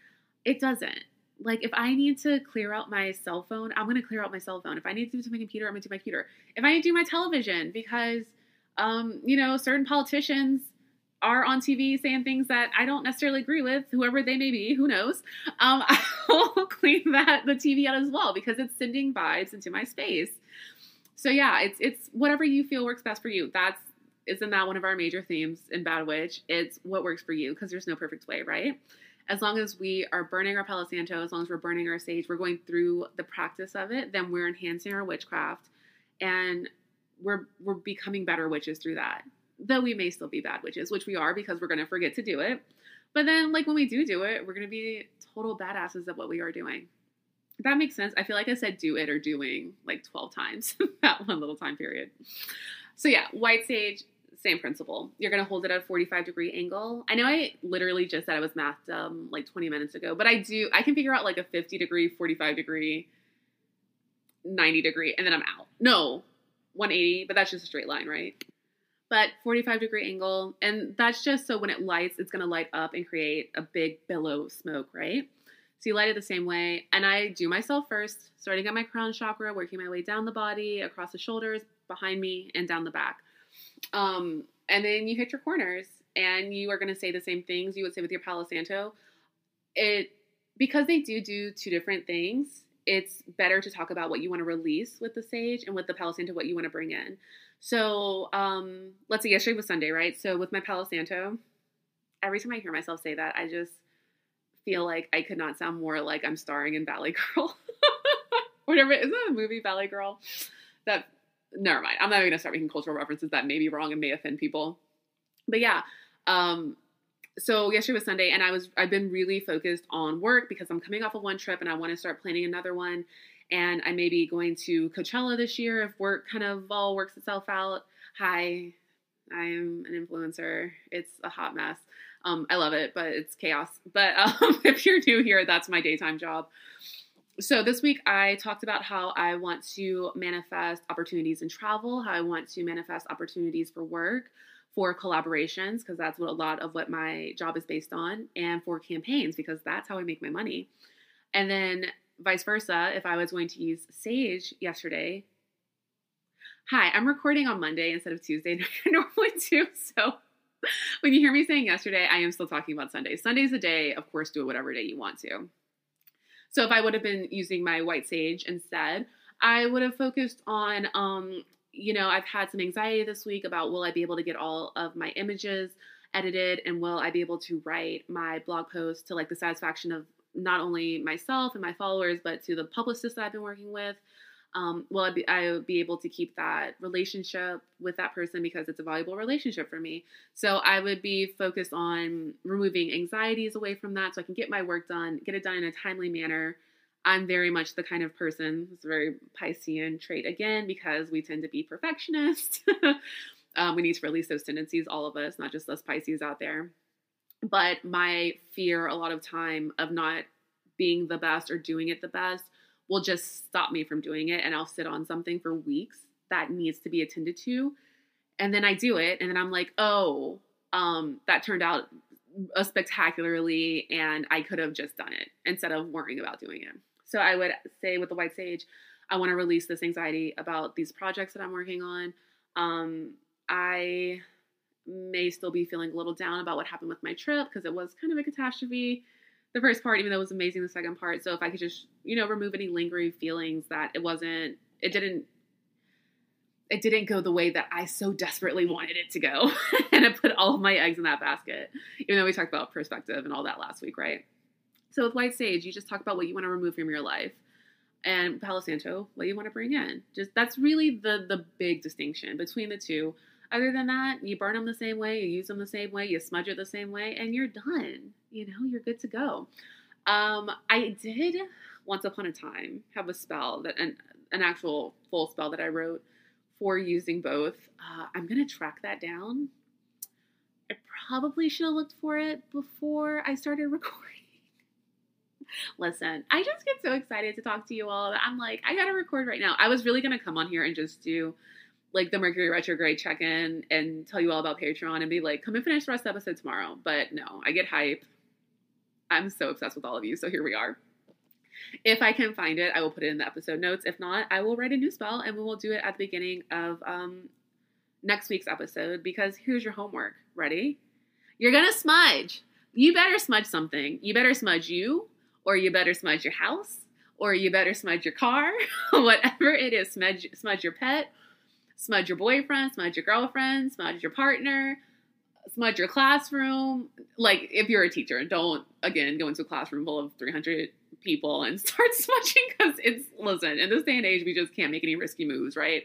It doesn't. like if I need to clear out my cell phone, I'm gonna clear out my cell phone. If I need to do to my computer, I'm gonna do my computer. If I need to do my television because um, you know, certain politicians are on TV saying things that I don't necessarily agree with, whoever they may be, who knows. Um, I'll clean that the TV out as well because it's sending vibes into my space. So yeah, it's it's whatever you feel works best for you. That's isn't that one of our major themes in Bad Witch? It's what works for you because there's no perfect way, right? As long as we are burning our Palo Santo, as long as we're burning our sage, we're going through the practice of it, then we're enhancing our witchcraft and we're we're becoming better witches through that. Though we may still be bad witches, which we are because we're going to forget to do it. But then like when we do do it, we're going to be total badasses at what we are doing. If that makes sense. I feel like I said do it or doing like 12 times that one little time period. So yeah, white sage, same principle. You're going to hold it at a 45 degree angle. I know I literally just said I was mathed um, like 20 minutes ago, but I do, I can figure out like a 50 degree, 45 degree, 90 degree, and then I'm out. No, 180, but that's just a straight line, right? But 45 degree angle, and that's just so when it lights, it's going to light up and create a big billow of smoke, right? So you light it the same way. And I do myself first, starting at my crown chakra, working my way down the body, across the shoulders, behind me, and down the back. Um, and then you hit your corners and you are going to say the same things you would say with your Palo Santo. It because they do do two different things. It's better to talk about what you want to release with the sage and with the Palo Santo what you want to bring in. So um, let's see. Yesterday was Sunday, right? So with my Palo Santo, every time I hear myself say that, I just feel like I could not sound more like I'm starring in Valley Girl. Whatever, isn't that a movie Valley Girl? That never mind. I'm not even gonna start making cultural references that may be wrong and may offend people. But yeah, um, so yesterday was Sunday, and I was I've been really focused on work because I'm coming off of one trip and I want to start planning another one. And I may be going to Coachella this year if work kind of all works itself out. Hi, I am an influencer. It's a hot mess. Um, I love it, but it's chaos. But um, if you're new here, that's my daytime job so this week I talked about how I want to manifest opportunities in travel, how I want to manifest opportunities for work, for collaborations, because that's what a lot of what my job is based on, and for campaigns, because that's how I make my money. And then vice versa, if I was going to use Sage yesterday. Hi, I'm recording on Monday instead of Tuesday, I normally do. So when you hear me saying yesterday, I am still talking about Sunday. Sunday's a day, of course, do it whatever day you want to. So if I would have been using my white sage instead, I would have focused on, um, you know, I've had some anxiety this week about will I be able to get all of my images edited and will I be able to write my blog post to like the satisfaction of not only myself and my followers, but to the publicist that I've been working with um, I be, I would be able to keep that relationship with that person because it's a valuable relationship for me. So I would be focused on removing anxieties away from that so I can get my work done, get it done in a timely manner. I'm very much the kind of person, it's a very Piscean trait again, because we tend to be perfectionists. um, we need to release those tendencies, all of us, not just us Pisces out there. But my fear a lot of time of not being the best or doing it the best will just stop me from doing it and I'll sit on something for weeks that needs to be attended to. And then I do it and then I'm like, "Oh, um that turned out spectacularly and I could have just done it instead of worrying about doing it." So I would say with the white sage, I want to release this anxiety about these projects that I'm working on. Um I may still be feeling a little down about what happened with my trip because it was kind of a catastrophe the first part, even though it was amazing, the second part. So if I could just, you know, remove any lingering feelings that it wasn't, it didn't, it didn't go the way that I so desperately wanted it to go. and I put all of my eggs in that basket, even though we talked about perspective and all that last week, right? So with White Sage, you just talk about what you want to remove from your life. And Palo Santo, what you want to bring in. Just that's really the the big distinction between the two. Other than that, you burn them the same way, you use them the same way, you smudge it the same way, and you're done. You know, you're good to go. Um, I did once upon a time have a spell that an an actual full spell that I wrote for using both. Uh, I'm gonna track that down. I probably should have looked for it before I started recording. Listen, I just get so excited to talk to you all I'm like, I gotta record right now. I was really gonna come on here and just do like the Mercury retrograde check in and tell you all about Patreon and be like, come and finish the rest of the episode tomorrow. But no, I get hype. I'm so obsessed with all of you. So here we are. If I can find it, I will put it in the episode notes. If not, I will write a new spell and we will do it at the beginning of um, next week's episode because here's your homework. Ready? You're going to smudge. You better smudge something. You better smudge you, or you better smudge your house, or you better smudge your car, whatever it is. Smudge, smudge your pet, smudge your boyfriend, smudge your girlfriend, smudge your partner, smudge your classroom. Like if you're a teacher, don't again go into a classroom full of 300 people and start smudging because it's listen in this day and age we just can't make any risky moves, right?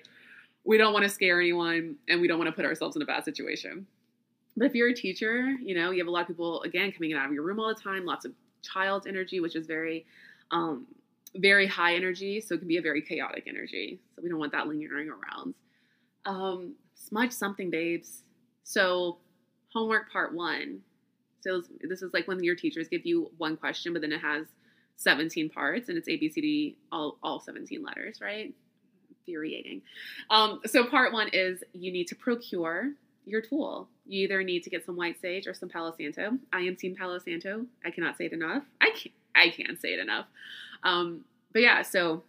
We don't want to scare anyone and we don't want to put ourselves in a bad situation. But if you're a teacher, you know you have a lot of people again coming in out of your room all the time, lots of child energy, which is very um, very high energy, so it can be a very chaotic energy. So we don't want that lingering around. Um, smudge something, babes. So homework part one. So this is like when your teachers give you one question, but then it has 17 parts and it's A, B, C, D, all, all 17 letters, right? Infuriating. Um, so part one is you need to procure your tool. You either need to get some white sage or some Palo Santo. I am Team Palo Santo. I cannot say it enough. I can't, I can't say it enough. Um, but yeah, so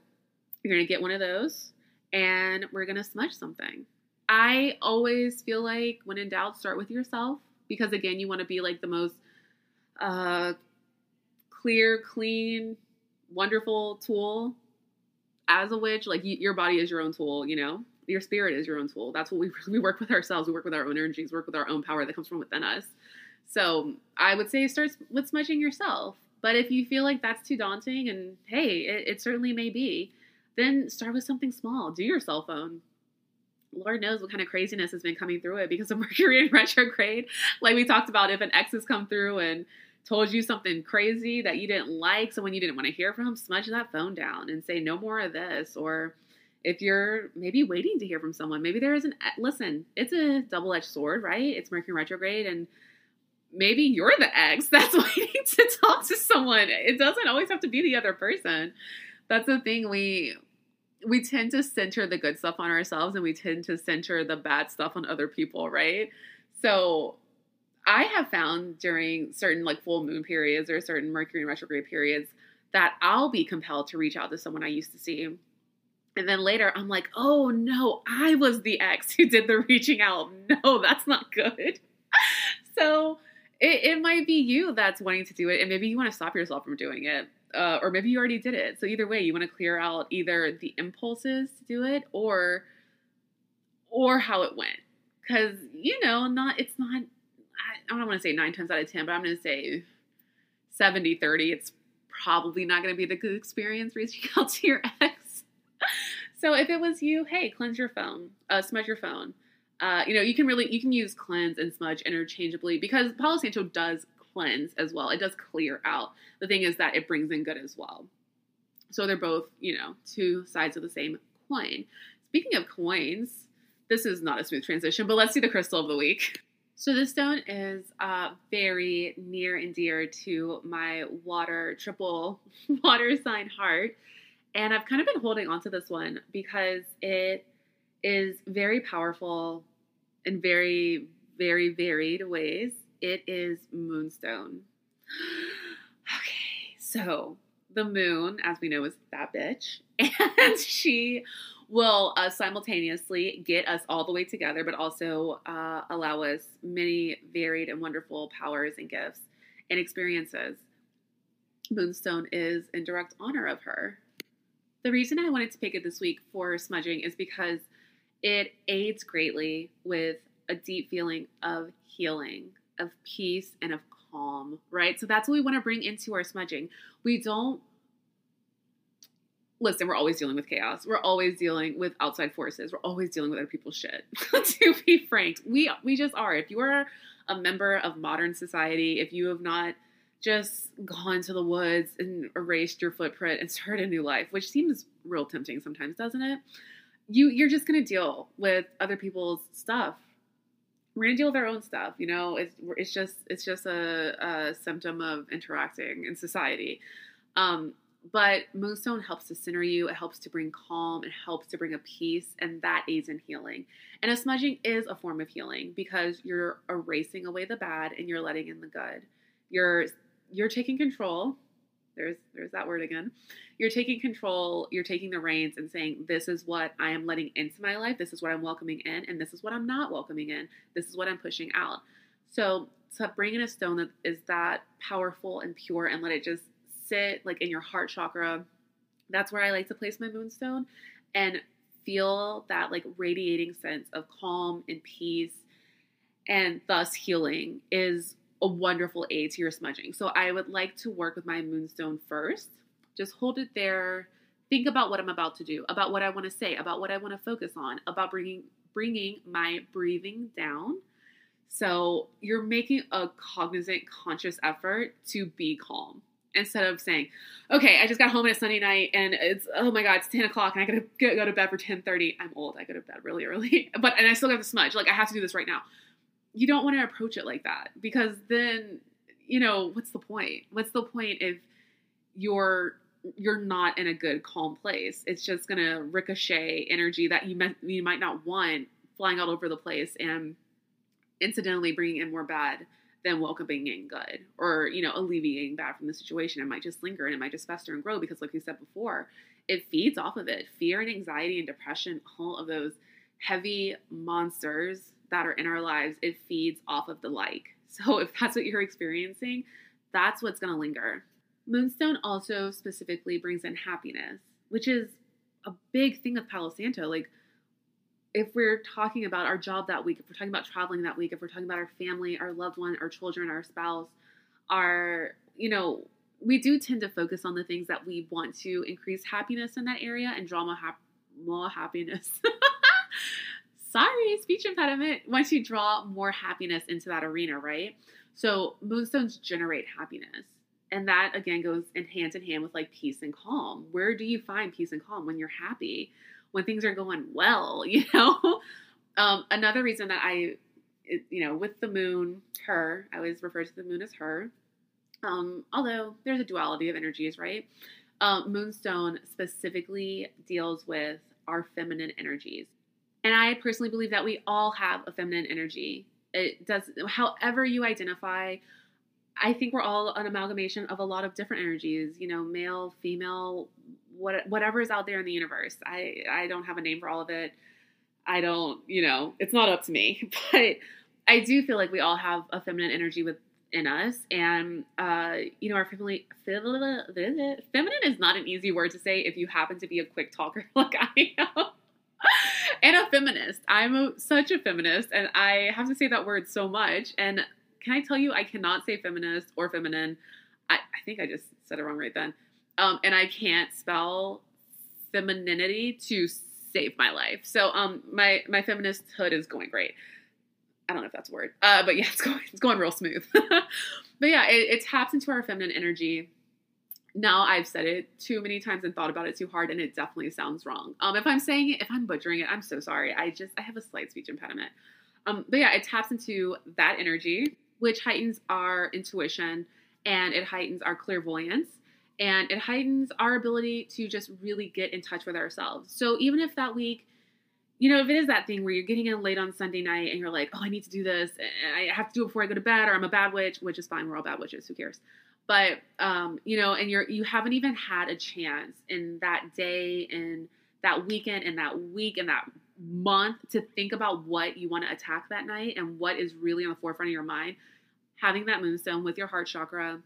you're gonna get one of those, and we're gonna smudge something. I always feel like when in doubt, start with yourself because again, you want to be like the most uh, clear, clean, wonderful tool as a witch. Like y- your body is your own tool, you know. Your spirit is your own tool. That's what we we work with ourselves. We work with our own energies. Work with our own power that comes from within us. So I would say start with smudging yourself. But if you feel like that's too daunting, and hey, it, it certainly may be, then start with something small. Do your cell phone Lord knows what kind of craziness has been coming through it because of Mercury in retrograde. Like we talked about, if an ex has come through and told you something crazy that you didn't like, someone you didn't want to hear from, smudge that phone down and say, no more of this. Or if you're maybe waiting to hear from someone, maybe there is an, eh, listen, it's a double edged sword, right? It's Mercury retrograde and maybe you're the ex that's waiting to talk to someone. It doesn't always have to be the other person. That's the thing we we tend to center the good stuff on ourselves and we tend to center the bad stuff on other people, right? So I have found during certain like full moon periods or certain Mercury and retrograde periods that I'll be compelled to reach out to someone I used to see. And then later I'm like, oh no, I was the ex who did the reaching out. No, that's not good. so it, it might be you that's wanting to do it, and maybe you want to stop yourself from doing it uh, or maybe you already did it. So either way, you want to clear out either the impulses to do it or or how it went. Because you know, not it's not. I, don't want to say nine times out of ten, but I'm going to say 70 30. It's probably not going to be the good experience reaching out to your ex. so if it was you, hey, cleanse your phone, uh, smudge your phone. Uh, you know, you can really you can use cleanse and smudge interchangeably because Palo Santo does cleanse as well. It does clear out. The thing is that it brings in good as well. So they're both, you know, two sides of the same coin. Speaking of coins, this is not a smooth transition, but let's see the crystal of the week. So this stone is uh, very near and dear to my water triple water sign heart, and I've kind of been holding on to this one because it is very powerful in very very varied ways it is Moonstone. okay, so the moon, as we know, is that bitch. And she will uh, simultaneously get us all the way together, but also uh, allow us many varied and wonderful powers and gifts and experiences. Moonstone is in direct honor of her. The reason I wanted to pick it this week for smudging is because it aids greatly with a deep feeling of healing, of peace and of calm, right? So that's what we want to bring into our smudging. We don't listen, we're always dealing with chaos. We're always dealing with outside forces. We're always dealing with other people's shit. to be frank, we we just are. If you are a member of modern society, if you have not just gone to the woods and erased your footprint and started a new life, which seems real tempting sometimes, doesn't it? You you're just going to deal with other people's stuff we're gonna deal with our own stuff. You know, it's it's just it's just a, a symptom of interacting in society. Um, but Moonstone helps to center you. It helps to bring calm. It helps to bring a peace, and that aids in healing. And a smudging is a form of healing because you're erasing away the bad and you're letting in the good. You're you're taking control There's there's that word again. You're taking control, you're taking the reins and saying, This is what I am letting into my life, this is what I'm welcoming in, and this is what I'm not welcoming in. This is what I'm pushing out. So to bring in a stone that is that powerful and pure and let it just sit like in your heart chakra. That's where I like to place my moonstone and feel that like radiating sense of calm and peace and thus healing is a wonderful aid to your smudging. So I would like to work with my moonstone first. Just hold it there. Think about what I'm about to do, about what I want to say, about what I want to focus on, about bringing bringing my breathing down. So you're making a cognizant, conscious effort to be calm instead of saying, "Okay, I just got home on a Sunday night and it's oh my god, it's ten o'clock and I gotta go to bed for ten thirty. I'm old. I go to bed really early, but and I still got the smudge. Like I have to do this right now." You don't want to approach it like that because then you know what's the point? What's the point if you're you're not in a good calm place? It's just gonna ricochet energy that you meant you might not want flying all over the place and incidentally bringing in more bad than welcoming in good or you know alleviating bad from the situation it might just linger and it might just fester and grow because like we said before it feeds off of it fear and anxiety and depression all of those heavy monsters that are in our lives it feeds off of the like. So if that's what you're experiencing that's what's going to linger. Moonstone also specifically brings in happiness which is a big thing of palo santo. Like if we're talking about our job that week, if we're talking about traveling that week, if we're talking about our family, our loved one, our children, our spouse, our, you know, we do tend to focus on the things that we want to increase happiness in that area and draw more, hap- more happiness. Sorry, speech impediment. Once you draw more happiness into that arena, right? So moonstones generate happiness. And that again goes in hand in hand with like peace and calm. Where do you find peace and calm when you're happy? when things are going well, you know? um, another reason that I, you know, with the moon, her, I always refer to the moon as her. Um, although there's a duality of energies, right? Um, Moonstone specifically deals with our feminine energies. And I personally believe that we all have a feminine energy. It does, however you identify, I think we're all an amalgamation of a lot of different energies, you know, male, female, what whatever is out there in the universe. I I don't have a name for all of it. I don't, you know, it's not up to me. But I do feel like we all have a feminine energy within us, and uh, you know, our family feminine is not an easy word to say if you happen to be a quick talker like I am. And a feminist. I'm a, such a feminist, and I have to say that word so much. And can I tell you, I cannot say feminist or feminine. I, I think I just said it wrong right then. Um, and I can't spell femininity to save my life. So um, my my feminist hood is going great. I don't know if that's a word, uh, but yeah, it's going it's going real smooth. but yeah, it, it taps into our feminine energy. Now I've said it too many times and thought about it too hard, and it definitely sounds wrong. Um, if I'm saying it, if I'm butchering it, I'm so sorry. I just I have a slight speech impediment. Um, but yeah, it taps into that energy, which heightens our intuition and it heightens our clairvoyance and it heightens our ability to just really get in touch with ourselves. So even if that week, you know, if it is that thing where you're getting in late on Sunday night and you're like, oh, I need to do this, I have to do it before I go to bed, or I'm a bad witch, which is fine, we're all bad witches, who cares? But um, you know, and you're you haven't even had a chance in that day and that weekend and that week and that month to think about what you want to attack that night and what is really on the forefront of your mind. Having that moonstone with your heart chakra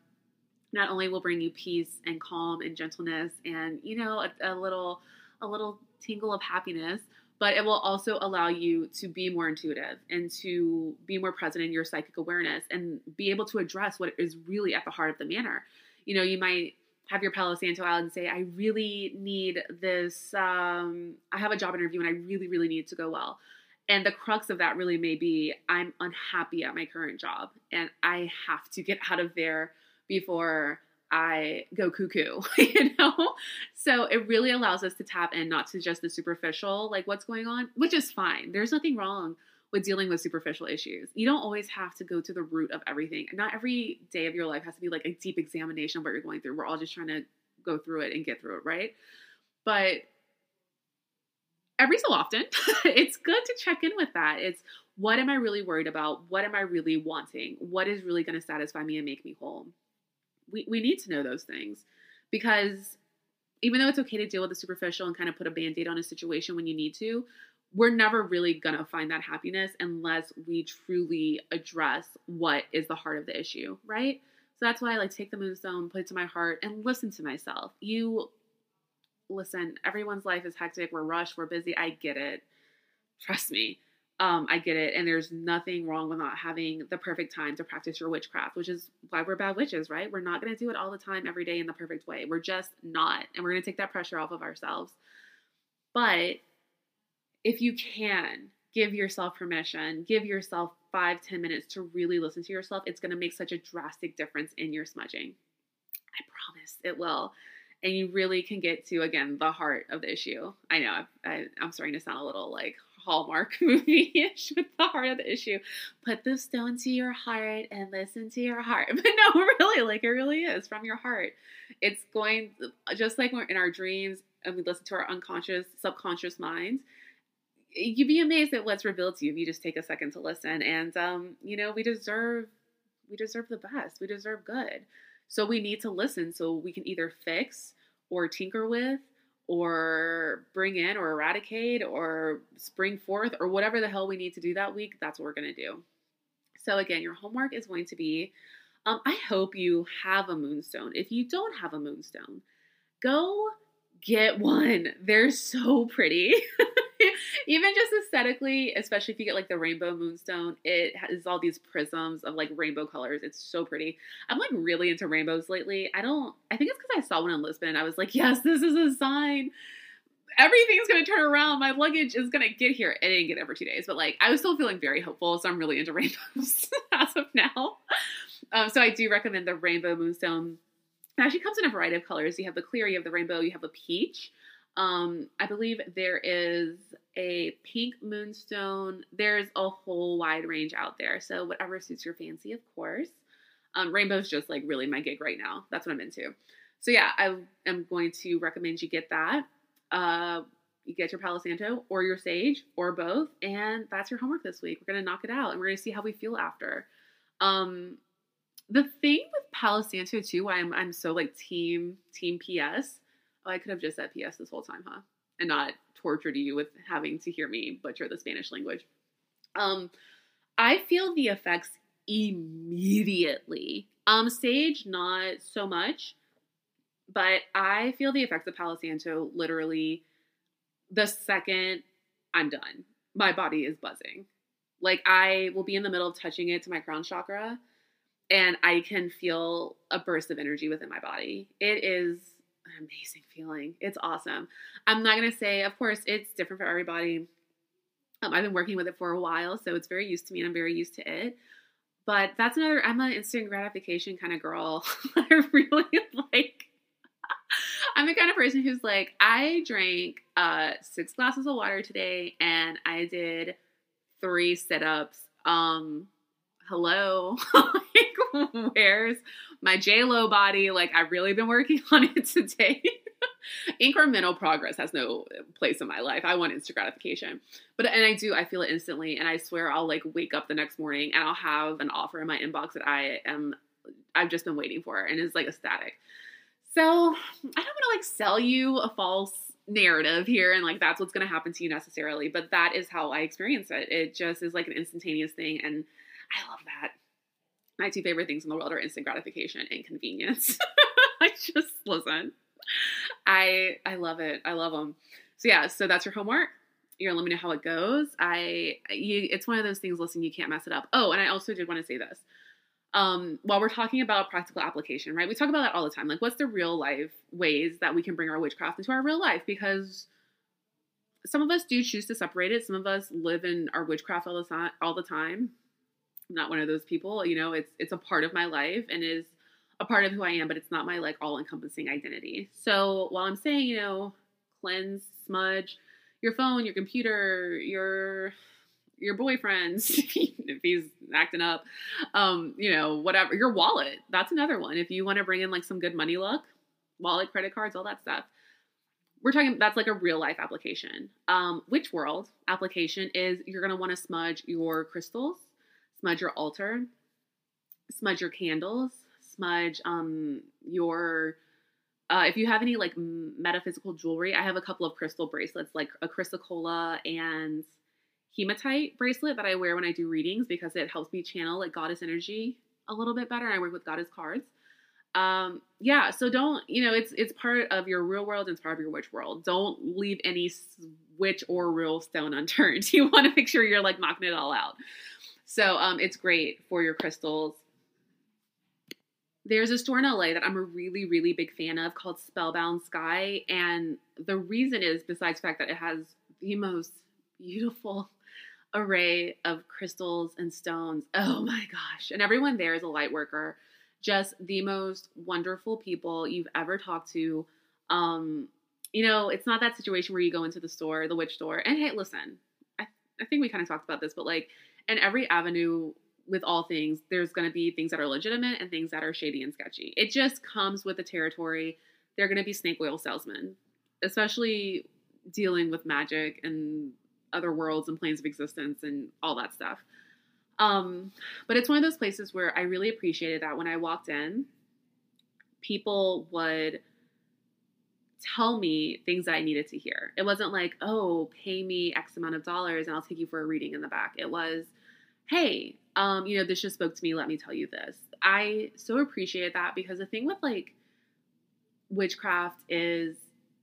not only will bring you peace and calm and gentleness and you know a, a, little a little tingle of happiness but it will also allow you to be more intuitive and to be more present in your psychic awareness and be able to address what is really at the heart of the manner. You know you might have your palo santo out and say i really need this um, i have a job interview and i really really need to go well. And the crux of that really may be i'm unhappy at my current job and i have to get out of there before I go cuckoo, you know? So it really allows us to tap in not to just the superficial, like what's going on, which is fine. There's nothing wrong with dealing with superficial issues. You don't always have to go to the root of everything. Not every day of your life has to be like a deep examination of what you're going through. We're all just trying to go through it and get through it, right? But every so often, it's good to check in with that. It's what am I really worried about? What am I really wanting? What is really going to satisfy me and make me whole? We, we need to know those things because even though it's okay to deal with the superficial and kind of put a band-aid on a situation when you need to we're never really gonna find that happiness unless we truly address what is the heart of the issue right? So that's why i like take the moonstone put it to my heart and listen to myself. You listen everyone's life is hectic we're rushed we're busy i get it. Trust me um, I get it. And there's nothing wrong with not having the perfect time to practice your witchcraft, which is why we're bad witches, right? We're not going to do it all the time, every day in the perfect way. We're just not. And we're going to take that pressure off of ourselves. But if you can give yourself permission, give yourself five, ten minutes to really listen to yourself, it's going to make such a drastic difference in your smudging. I promise it will. And you really can get to, again, the heart of the issue. I know I, I'm starting to sound a little like Hallmark movie ish with the heart of the issue. Put the stone to your heart and listen to your heart. But no, really, like it really is from your heart. It's going just like we're in our dreams and we listen to our unconscious, subconscious minds. You'd be amazed at what's revealed to you if you just take a second to listen. And um, you know, we deserve we deserve the best. We deserve good. So we need to listen so we can either fix or tinker with or bring in or eradicate or spring forth or whatever the hell we need to do that week, that's what we're going to do. So, again, your homework is going to be um, I hope you have a moonstone. If you don't have a moonstone, go get one. They're so pretty. even just aesthetically, especially if you get like the rainbow moonstone, it has all these prisms of like rainbow colors. It's so pretty. I'm like really into rainbows lately. I don't, I think it's because I saw one in Lisbon. I was like, yes, this is a sign. Everything's gonna turn around. My luggage is gonna get here. It didn't get there for two days, but like I was still feeling very hopeful. So I'm really into rainbows as of now. Um, so I do recommend the rainbow moonstone. It actually comes in a variety of colors. You have the clear, you have the rainbow, you have a peach. Um, I believe there is a pink moonstone. There's a whole wide range out there. So whatever suits your fancy, of course. Um, rainbow's just like really my gig right now. That's what I'm into. So yeah, I am going to recommend you get that. Uh, you get your Palo Santo or your sage or both, and that's your homework this week. We're gonna knock it out, and we're gonna see how we feel after. Um, the thing with Palo Santo too, why I'm I'm so like team team PS Oh, I could have just said PS this whole time, huh? And not tortured you with having to hear me butcher the Spanish language. Um, I feel the effects immediately. Um, Sage, not so much, but I feel the effects of Palo Santo literally the second I'm done. My body is buzzing. Like I will be in the middle of touching it to my crown chakra and I can feel a burst of energy within my body. It is an amazing feeling. It's awesome. I'm not going to say, of course, it's different for everybody. Um, I've been working with it for a while, so it's very used to me and I'm very used to it. But that's another, I'm an instant gratification kind of girl. I really like, I'm the kind of person who's like, I drank uh, six glasses of water today and I did three sit ups. Um, hello. where's my J Lo body? Like, I've really been working on it today. Incremental progress has no place in my life. I want instant gratification. But, and I do, I feel it instantly. And I swear I'll like wake up the next morning and I'll have an offer in my inbox that I am, I've just been waiting for and it's like ecstatic. So I don't want to like sell you a false narrative here and like that's what's going to happen to you necessarily but that is how i experience it it just is like an instantaneous thing and I love that. My two favorite things in the world are instant gratification and convenience. I just listen. I I love it. I love them. So yeah, so that's your homework. You're let me know how it goes. I you it's one of those things. Listen, you can't mess it up. Oh, and I also did want to say this. Um, while we're talking about practical application, right? We talk about that all the time. Like, what's the real life ways that we can bring our witchcraft into our real life? Because some of us do choose to separate it. Some of us live in our witchcraft all the time. All the time not one of those people. You know, it's it's a part of my life and is a part of who I am, but it's not my like all encompassing identity. So while I'm saying, you know, cleanse, smudge your phone, your computer, your your boyfriend's if he's acting up, um, you know, whatever, your wallet. That's another one. If you want to bring in like some good money luck, wallet, credit cards, all that stuff. We're talking that's like a real life application. Um, witch world application is you're gonna want to smudge your crystals smudge your altar, smudge your candles, smudge, um, your uh, if you have any like metaphysical jewelry, I have a couple of crystal bracelets, like a chrysocolla and hematite bracelet that I wear when I do readings because it helps me channel like goddess energy a little bit better. I work with goddess cards. Um, yeah, so don't you know it's it's part of your real world and it's part of your witch world. Don't leave any witch or real stone unturned. You want to make sure you're like knocking it all out. So um, it's great for your crystals. There's a store in LA that I'm a really, really big fan of called Spellbound Sky. And the reason is, besides the fact that it has the most beautiful array of crystals and stones. Oh my gosh. And everyone there is a light worker. Just the most wonderful people you've ever talked to. Um, you know, it's not that situation where you go into the store, the witch store, and hey, listen, I, I think we kind of talked about this, but like in every avenue with all things, there's going to be things that are legitimate and things that are shady and sketchy. It just comes with the territory. They're going to be snake oil salesmen, especially dealing with magic and other worlds and planes of existence and all that stuff. Um, but it's one of those places where I really appreciated that when I walked in, people would tell me things that I needed to hear. It wasn't like, oh, pay me X amount of dollars and I'll take you for a reading in the back. It was, hey, um, you know, this just spoke to me. Let me tell you this. I so appreciate that because the thing with like witchcraft is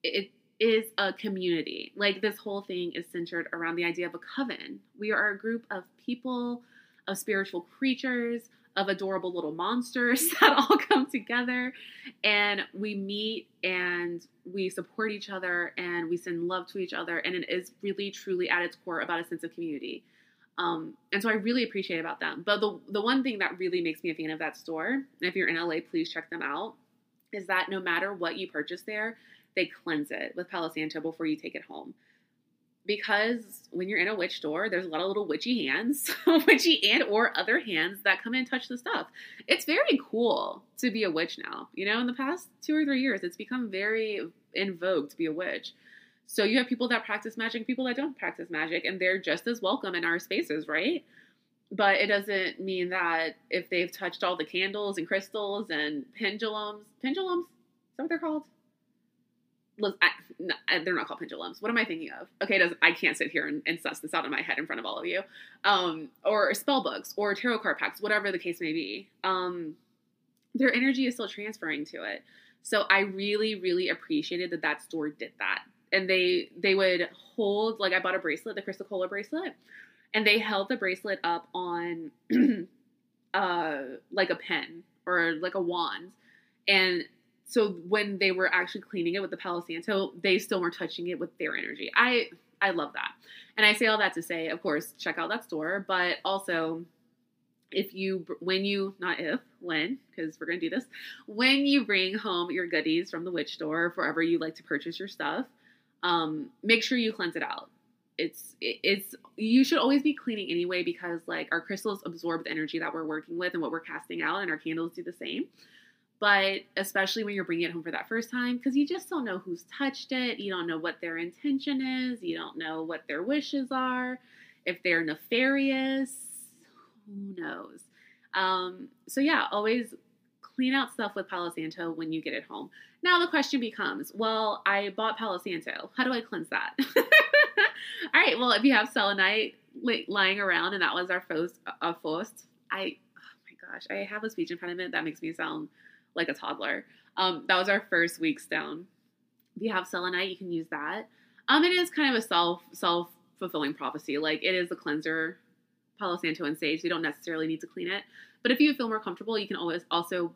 it is a community. Like this whole thing is centered around the idea of a coven. We are a group of people, of spiritual creatures, of adorable little monsters that all come together and we meet and we support each other and we send love to each other and it is really truly at its core about a sense of community um, and so I really appreciate about them. But the the one thing that really makes me a fan of that store, and if you're in LA, please check them out, is that no matter what you purchase there, they cleanse it with Palo Santo before you take it home. Because when you're in a witch store, there's a lot of little witchy hands, witchy and or other hands that come in and touch the stuff. It's very cool to be a witch now. You know, in the past two or three years, it's become very in vogue to be a witch. So you have people that practice magic, people that don't practice magic, and they're just as welcome in our spaces, right? But it doesn't mean that if they've touched all the candles and crystals and pendulums, pendulums, is that what they're called? I, no, they're not called pendulums. What am I thinking of? Okay, does I can't sit here and, and, suss this out in my head in front of all of you. Um, or spell books or tarot card packs, whatever the case may be. Um, their energy is still transferring to it. So I really, really appreciated that that store did that and they they would hold like I bought a bracelet, the Chrysocolla bracelet, and they held the bracelet up on uh like a pen or like a wand. And so when they were actually cleaning it with the Palo Santo, they still weren't touching it with their energy. I I love that. And I say all that to say, of course, check out that store, but also if you when you not if when because we're to do this when you bring home your goodies from the witch store wherever you like to purchase your stuff um, make sure you cleanse it out. It's it's you should always be cleaning anyway because like our crystals absorb the energy that we're working with and what we're casting out, and our candles do the same. But especially when you're bringing it home for that first time, because you just don't know who's touched it, you don't know what their intention is, you don't know what their wishes are, if they're nefarious, who knows? Um, so yeah, always clean out stuff with Palo Santo when you get it home. Now the question becomes, well, I bought Palo Santo. How do I cleanse that? All right, well, if you have selenite lying around and that was our first, uh, first I, oh my gosh, I have a speech impediment that makes me sound like a toddler. Um, that was our first week stone. If you have selenite, you can use that. Um, it is kind of a self self fulfilling prophecy. Like it is a cleanser, Palo Santo and sage. You don't necessarily need to clean it, but if you feel more comfortable, you can always also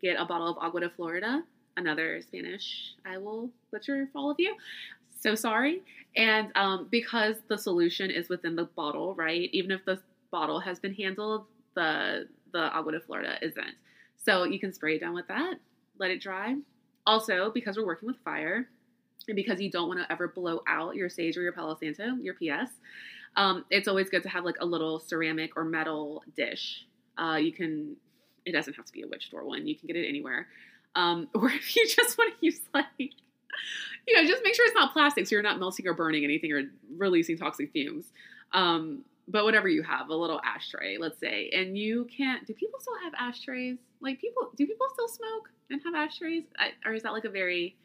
get a bottle of Agua de Florida, another Spanish I will butcher for all of you. So sorry. And um, because the solution is within the bottle, right? Even if the bottle has been handled, the the Agua de Florida isn't. So you can spray it down with that, let it dry. Also, because we're working with fire, and because you don't want to ever blow out your sage or your Palo Santo, your PS, um, it's always good to have like a little ceramic or metal dish. Uh, you can it doesn't have to be a witch door one. You can get it anywhere. Um, or if you just want to use like, you know, just make sure it's not plastic so you're not melting or burning anything or releasing toxic fumes. Um, but whatever you have, a little ashtray, let's say, and you can't. Do people still have ashtrays? Like people, do people still smoke and have ashtrays? I, or is that like a very?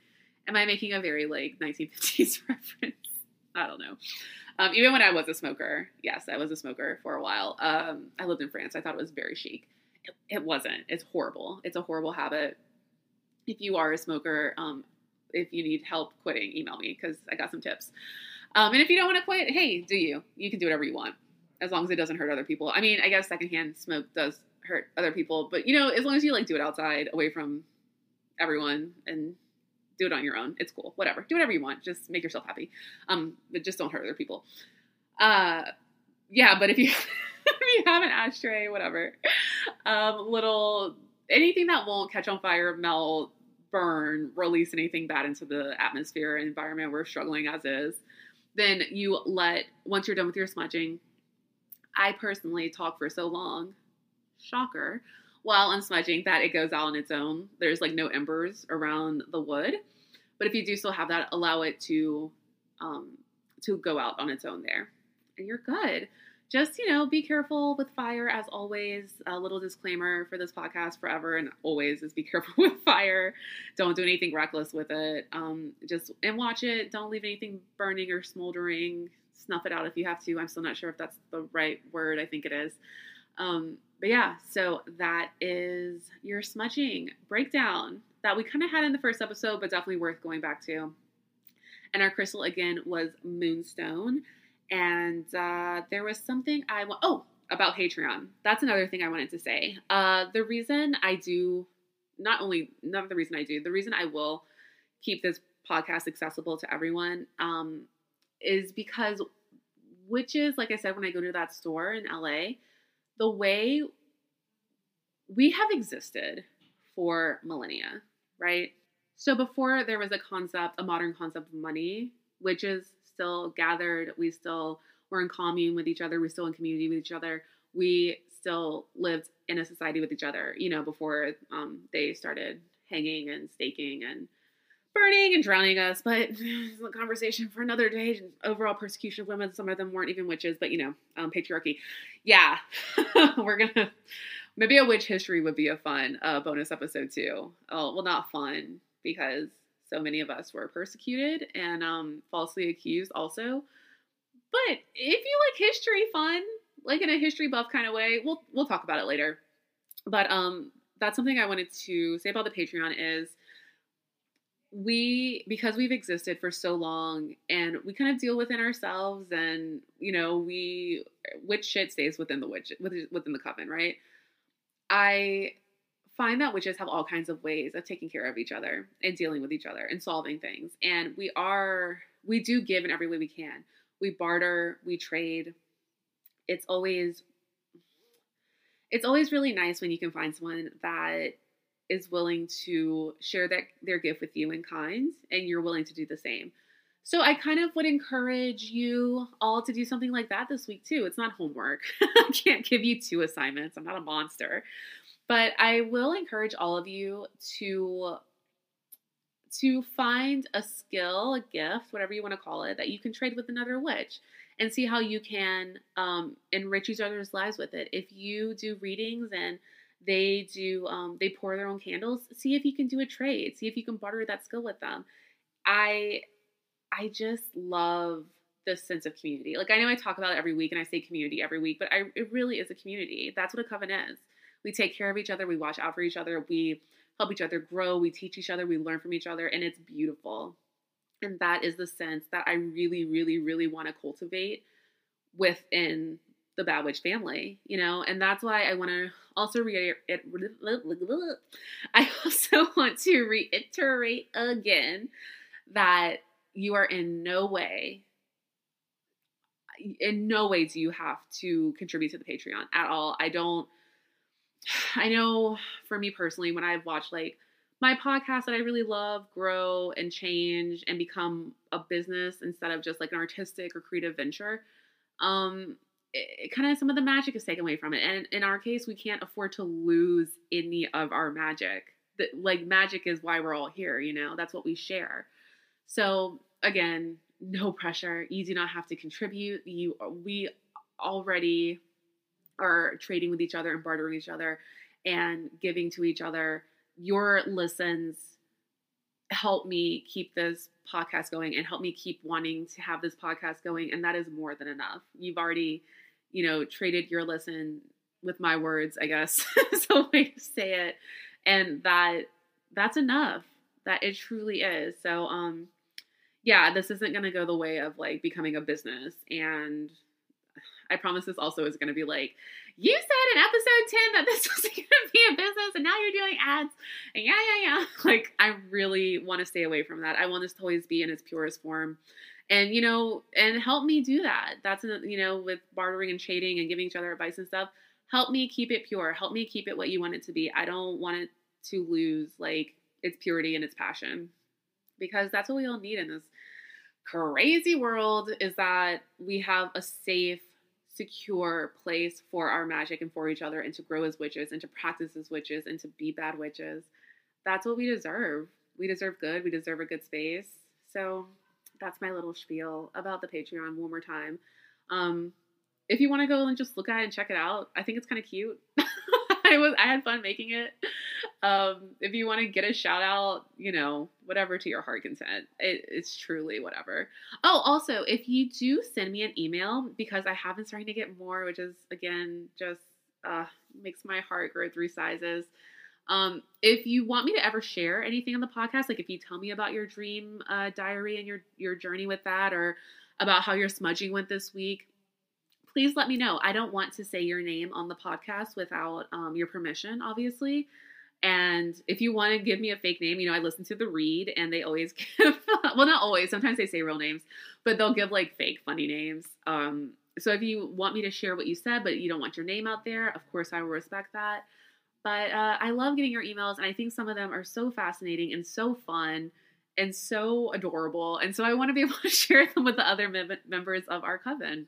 Am I making a very like 1950s reference? I don't know. Um, even when I was a smoker, yes, I was a smoker for a while. Um, I lived in France. I thought it was very chic. It, it, wasn't. It's horrible. It's a horrible habit. If you are a smoker, um, if you need help quitting, email me because I got some tips. Um, and if you don't want to quit, hey, do you? You can do whatever you want as long as it doesn't hurt other people. I mean, I guess secondhand smoke does hurt other people, but you know, as long as you like do it outside, away from everyone, and do it on your own, it's cool. Whatever, do whatever you want. Just make yourself happy. Um, but just don't hurt other people. Uh, yeah. But if you if you have an ashtray, whatever, um, little anything that won't catch on fire, melt, burn, release anything bad into the atmosphere and environment we're struggling as is, then you let once you're done with your smudging I personally talk for so long, shocker, while I'm smudging that it goes out on its own. There's like no embers around the wood. But if you do still have that, allow it to um, to go out on its own there. And you're good. Just, you know, be careful with fire as always. A little disclaimer for this podcast forever and always is be careful with fire. Don't do anything reckless with it. Um, just and watch it. Don't leave anything burning or smoldering snuff it out if you have to. I'm still not sure if that's the right word. I think it is. Um, but yeah, so that is your smudging breakdown that we kind of had in the first episode, but definitely worth going back to. And our crystal again was moonstone. And uh, there was something I want. Oh, about Patreon. That's another thing I wanted to say. Uh, the reason I do, not only, not the reason I do, the reason I will keep this podcast accessible to everyone um, is because witches, like I said, when I go to that store in LA, the way we have existed for millennia, right? So before there was a concept, a modern concept of money, witches still gathered, we still were in commune with each other, we still in community with each other, we still lived in a society with each other, you know, before um, they started hanging and staking and burning and drowning us, but it's a conversation for another day. Overall persecution of women, some of them weren't even witches, but you know, um, patriarchy. Yeah, we're gonna maybe a witch history would be a fun uh, bonus episode too. Oh, well, not fun because so many of us were persecuted and um, falsely accused also. But if you like history fun, like in a history buff kind of way, we'll we'll talk about it later. But um, that's something I wanted to say about the Patreon is we because we've existed for so long and we kind of deal within ourselves and you know we which shit stays within the witch within the coven right i find that witches have all kinds of ways of taking care of each other and dealing with each other and solving things and we are we do give in every way we can we barter we trade it's always it's always really nice when you can find someone that is willing to share that their gift with you in kind and you're willing to do the same. So I kind of would encourage you all to do something like that this week too. It's not homework. I can't give you two assignments. I'm not a monster. But I will encourage all of you to to find a skill, a gift, whatever you want to call it, that you can trade with another witch and see how you can um, enrich each other's lives with it. If you do readings and they do um, they pour their own candles. See if you can do a trade. See if you can barter that skill with them. I I just love this sense of community. Like I know I talk about it every week and I say community every week, but I, it really is a community. That's what a coven is. We take care of each other. We watch out for each other. We help each other grow. We teach each other. We learn from each other, and it's beautiful. And that is the sense that I really, really, really want to cultivate within the Bad Witch family, you know, and that's why I want to also reiterate. I also want to reiterate again that you are in no way, in no way do you have to contribute to the Patreon at all. I don't. I know for me personally, when I've watched like my podcast that I really love grow and change and become a business instead of just like an artistic or creative venture, um, it, kind of some of the magic is taken away from it. And in our case, we can't afford to lose any of our magic. That like magic is why we're all here, you know. That's what we share. So again, no pressure. You do not have to contribute. You we already are trading with each other and bartering each other and giving to each other, your listens help me keep this podcast going and help me keep wanting to have this podcast going. And that is more than enough. You've already, you know, traded your listen with my words, I guess is a way to say it. And that that's enough. That it truly is. So um yeah, this isn't gonna go the way of like becoming a business and I promise this also is going to be like, you said in episode 10 that this was going to be a business and now you're doing ads. And yeah, yeah, yeah. Like, I really want to stay away from that. I want this to always be in its purest form. And, you know, and help me do that. That's, you know, with bartering and trading and giving each other advice and stuff. Help me keep it pure. Help me keep it what you want it to be. I don't want it to lose, like, its purity and its passion because that's what we all need in this crazy world is that we have a safe secure place for our magic and for each other and to grow as witches and to practice as witches and to be bad witches. That's what we deserve. We deserve good. We deserve a good space. So that's my little spiel about the Patreon one more time. Um, if you want to go and just look at it and check it out, I think it's kind of cute. I was I had fun making it. Um, if you want to get a shout out, you know, whatever to your heart content. It, it's truly whatever. Oh, also, if you do send me an email because I have been starting to get more, which is again just uh, makes my heart grow three sizes. Um, if you want me to ever share anything on the podcast, like if you tell me about your dream uh, diary and your your journey with that, or about how your smudging went this week, please let me know. I don't want to say your name on the podcast without um, your permission, obviously. And if you want to give me a fake name, you know, I listen to the read and they always give, well, not always, sometimes they say real names, but they'll give like fake funny names. Um, so if you want me to share what you said, but you don't want your name out there, of course I will respect that. But uh, I love getting your emails, and I think some of them are so fascinating and so fun and so adorable. And so I want to be able to share them with the other mem- members of our coven.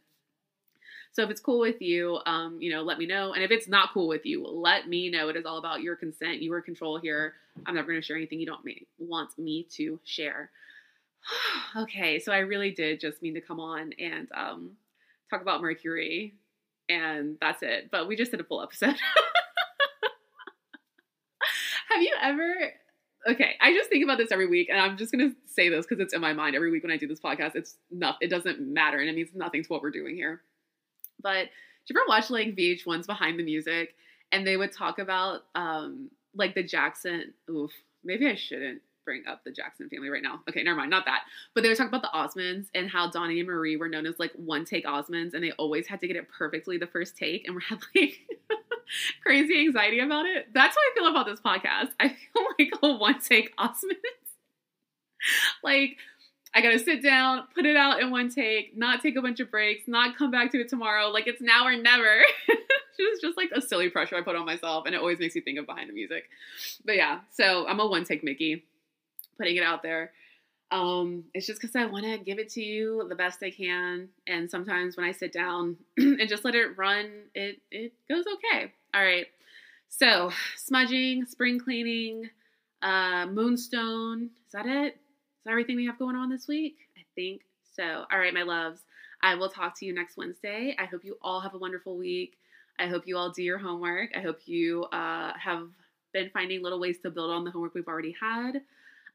So if it's cool with you, um, you know, let me know. And if it's not cool with you, let me know. It is all about your consent, your control here. I'm never going to share anything you don't want me to share. okay, so I really did just mean to come on and um, talk about Mercury, and that's it. But we just did a full episode. Have you ever? Okay, I just think about this every week, and I'm just gonna say this because it's in my mind every week when I do this podcast. It's not. It doesn't matter, and it means nothing to what we're doing here. But did you ever watch like VH1's Behind the Music? And they would talk about um like the Jackson. Oof, maybe I shouldn't bring up the Jackson family right now. Okay, never mind, not that. But they were talking about the Osmonds and how Donnie and Marie were known as like one take Osmonds, and they always had to get it perfectly the first take, and we had like crazy anxiety about it. That's how I feel about this podcast. I feel like a one take Osmonds. like I gotta sit down, put it out in one take, not take a bunch of breaks, not come back to it tomorrow. Like it's now or never. it's just like a silly pressure I put on myself, and it always makes me think of behind the music. But yeah, so I'm a one take Mickey, putting it out there. Um, it's just because I want to give it to you the best I can, and sometimes when I sit down and just let it run, it it goes okay. All right. So smudging, spring cleaning, uh, moonstone. Is that it? Everything we have going on this week? I think so. All right, my loves. I will talk to you next Wednesday. I hope you all have a wonderful week. I hope you all do your homework. I hope you uh, have been finding little ways to build on the homework we've already had.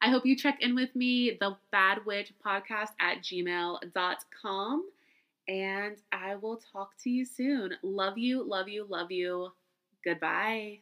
I hope you check in with me, the Bad Witch Podcast at gmail.com. And I will talk to you soon. Love you, love you, love you. Goodbye.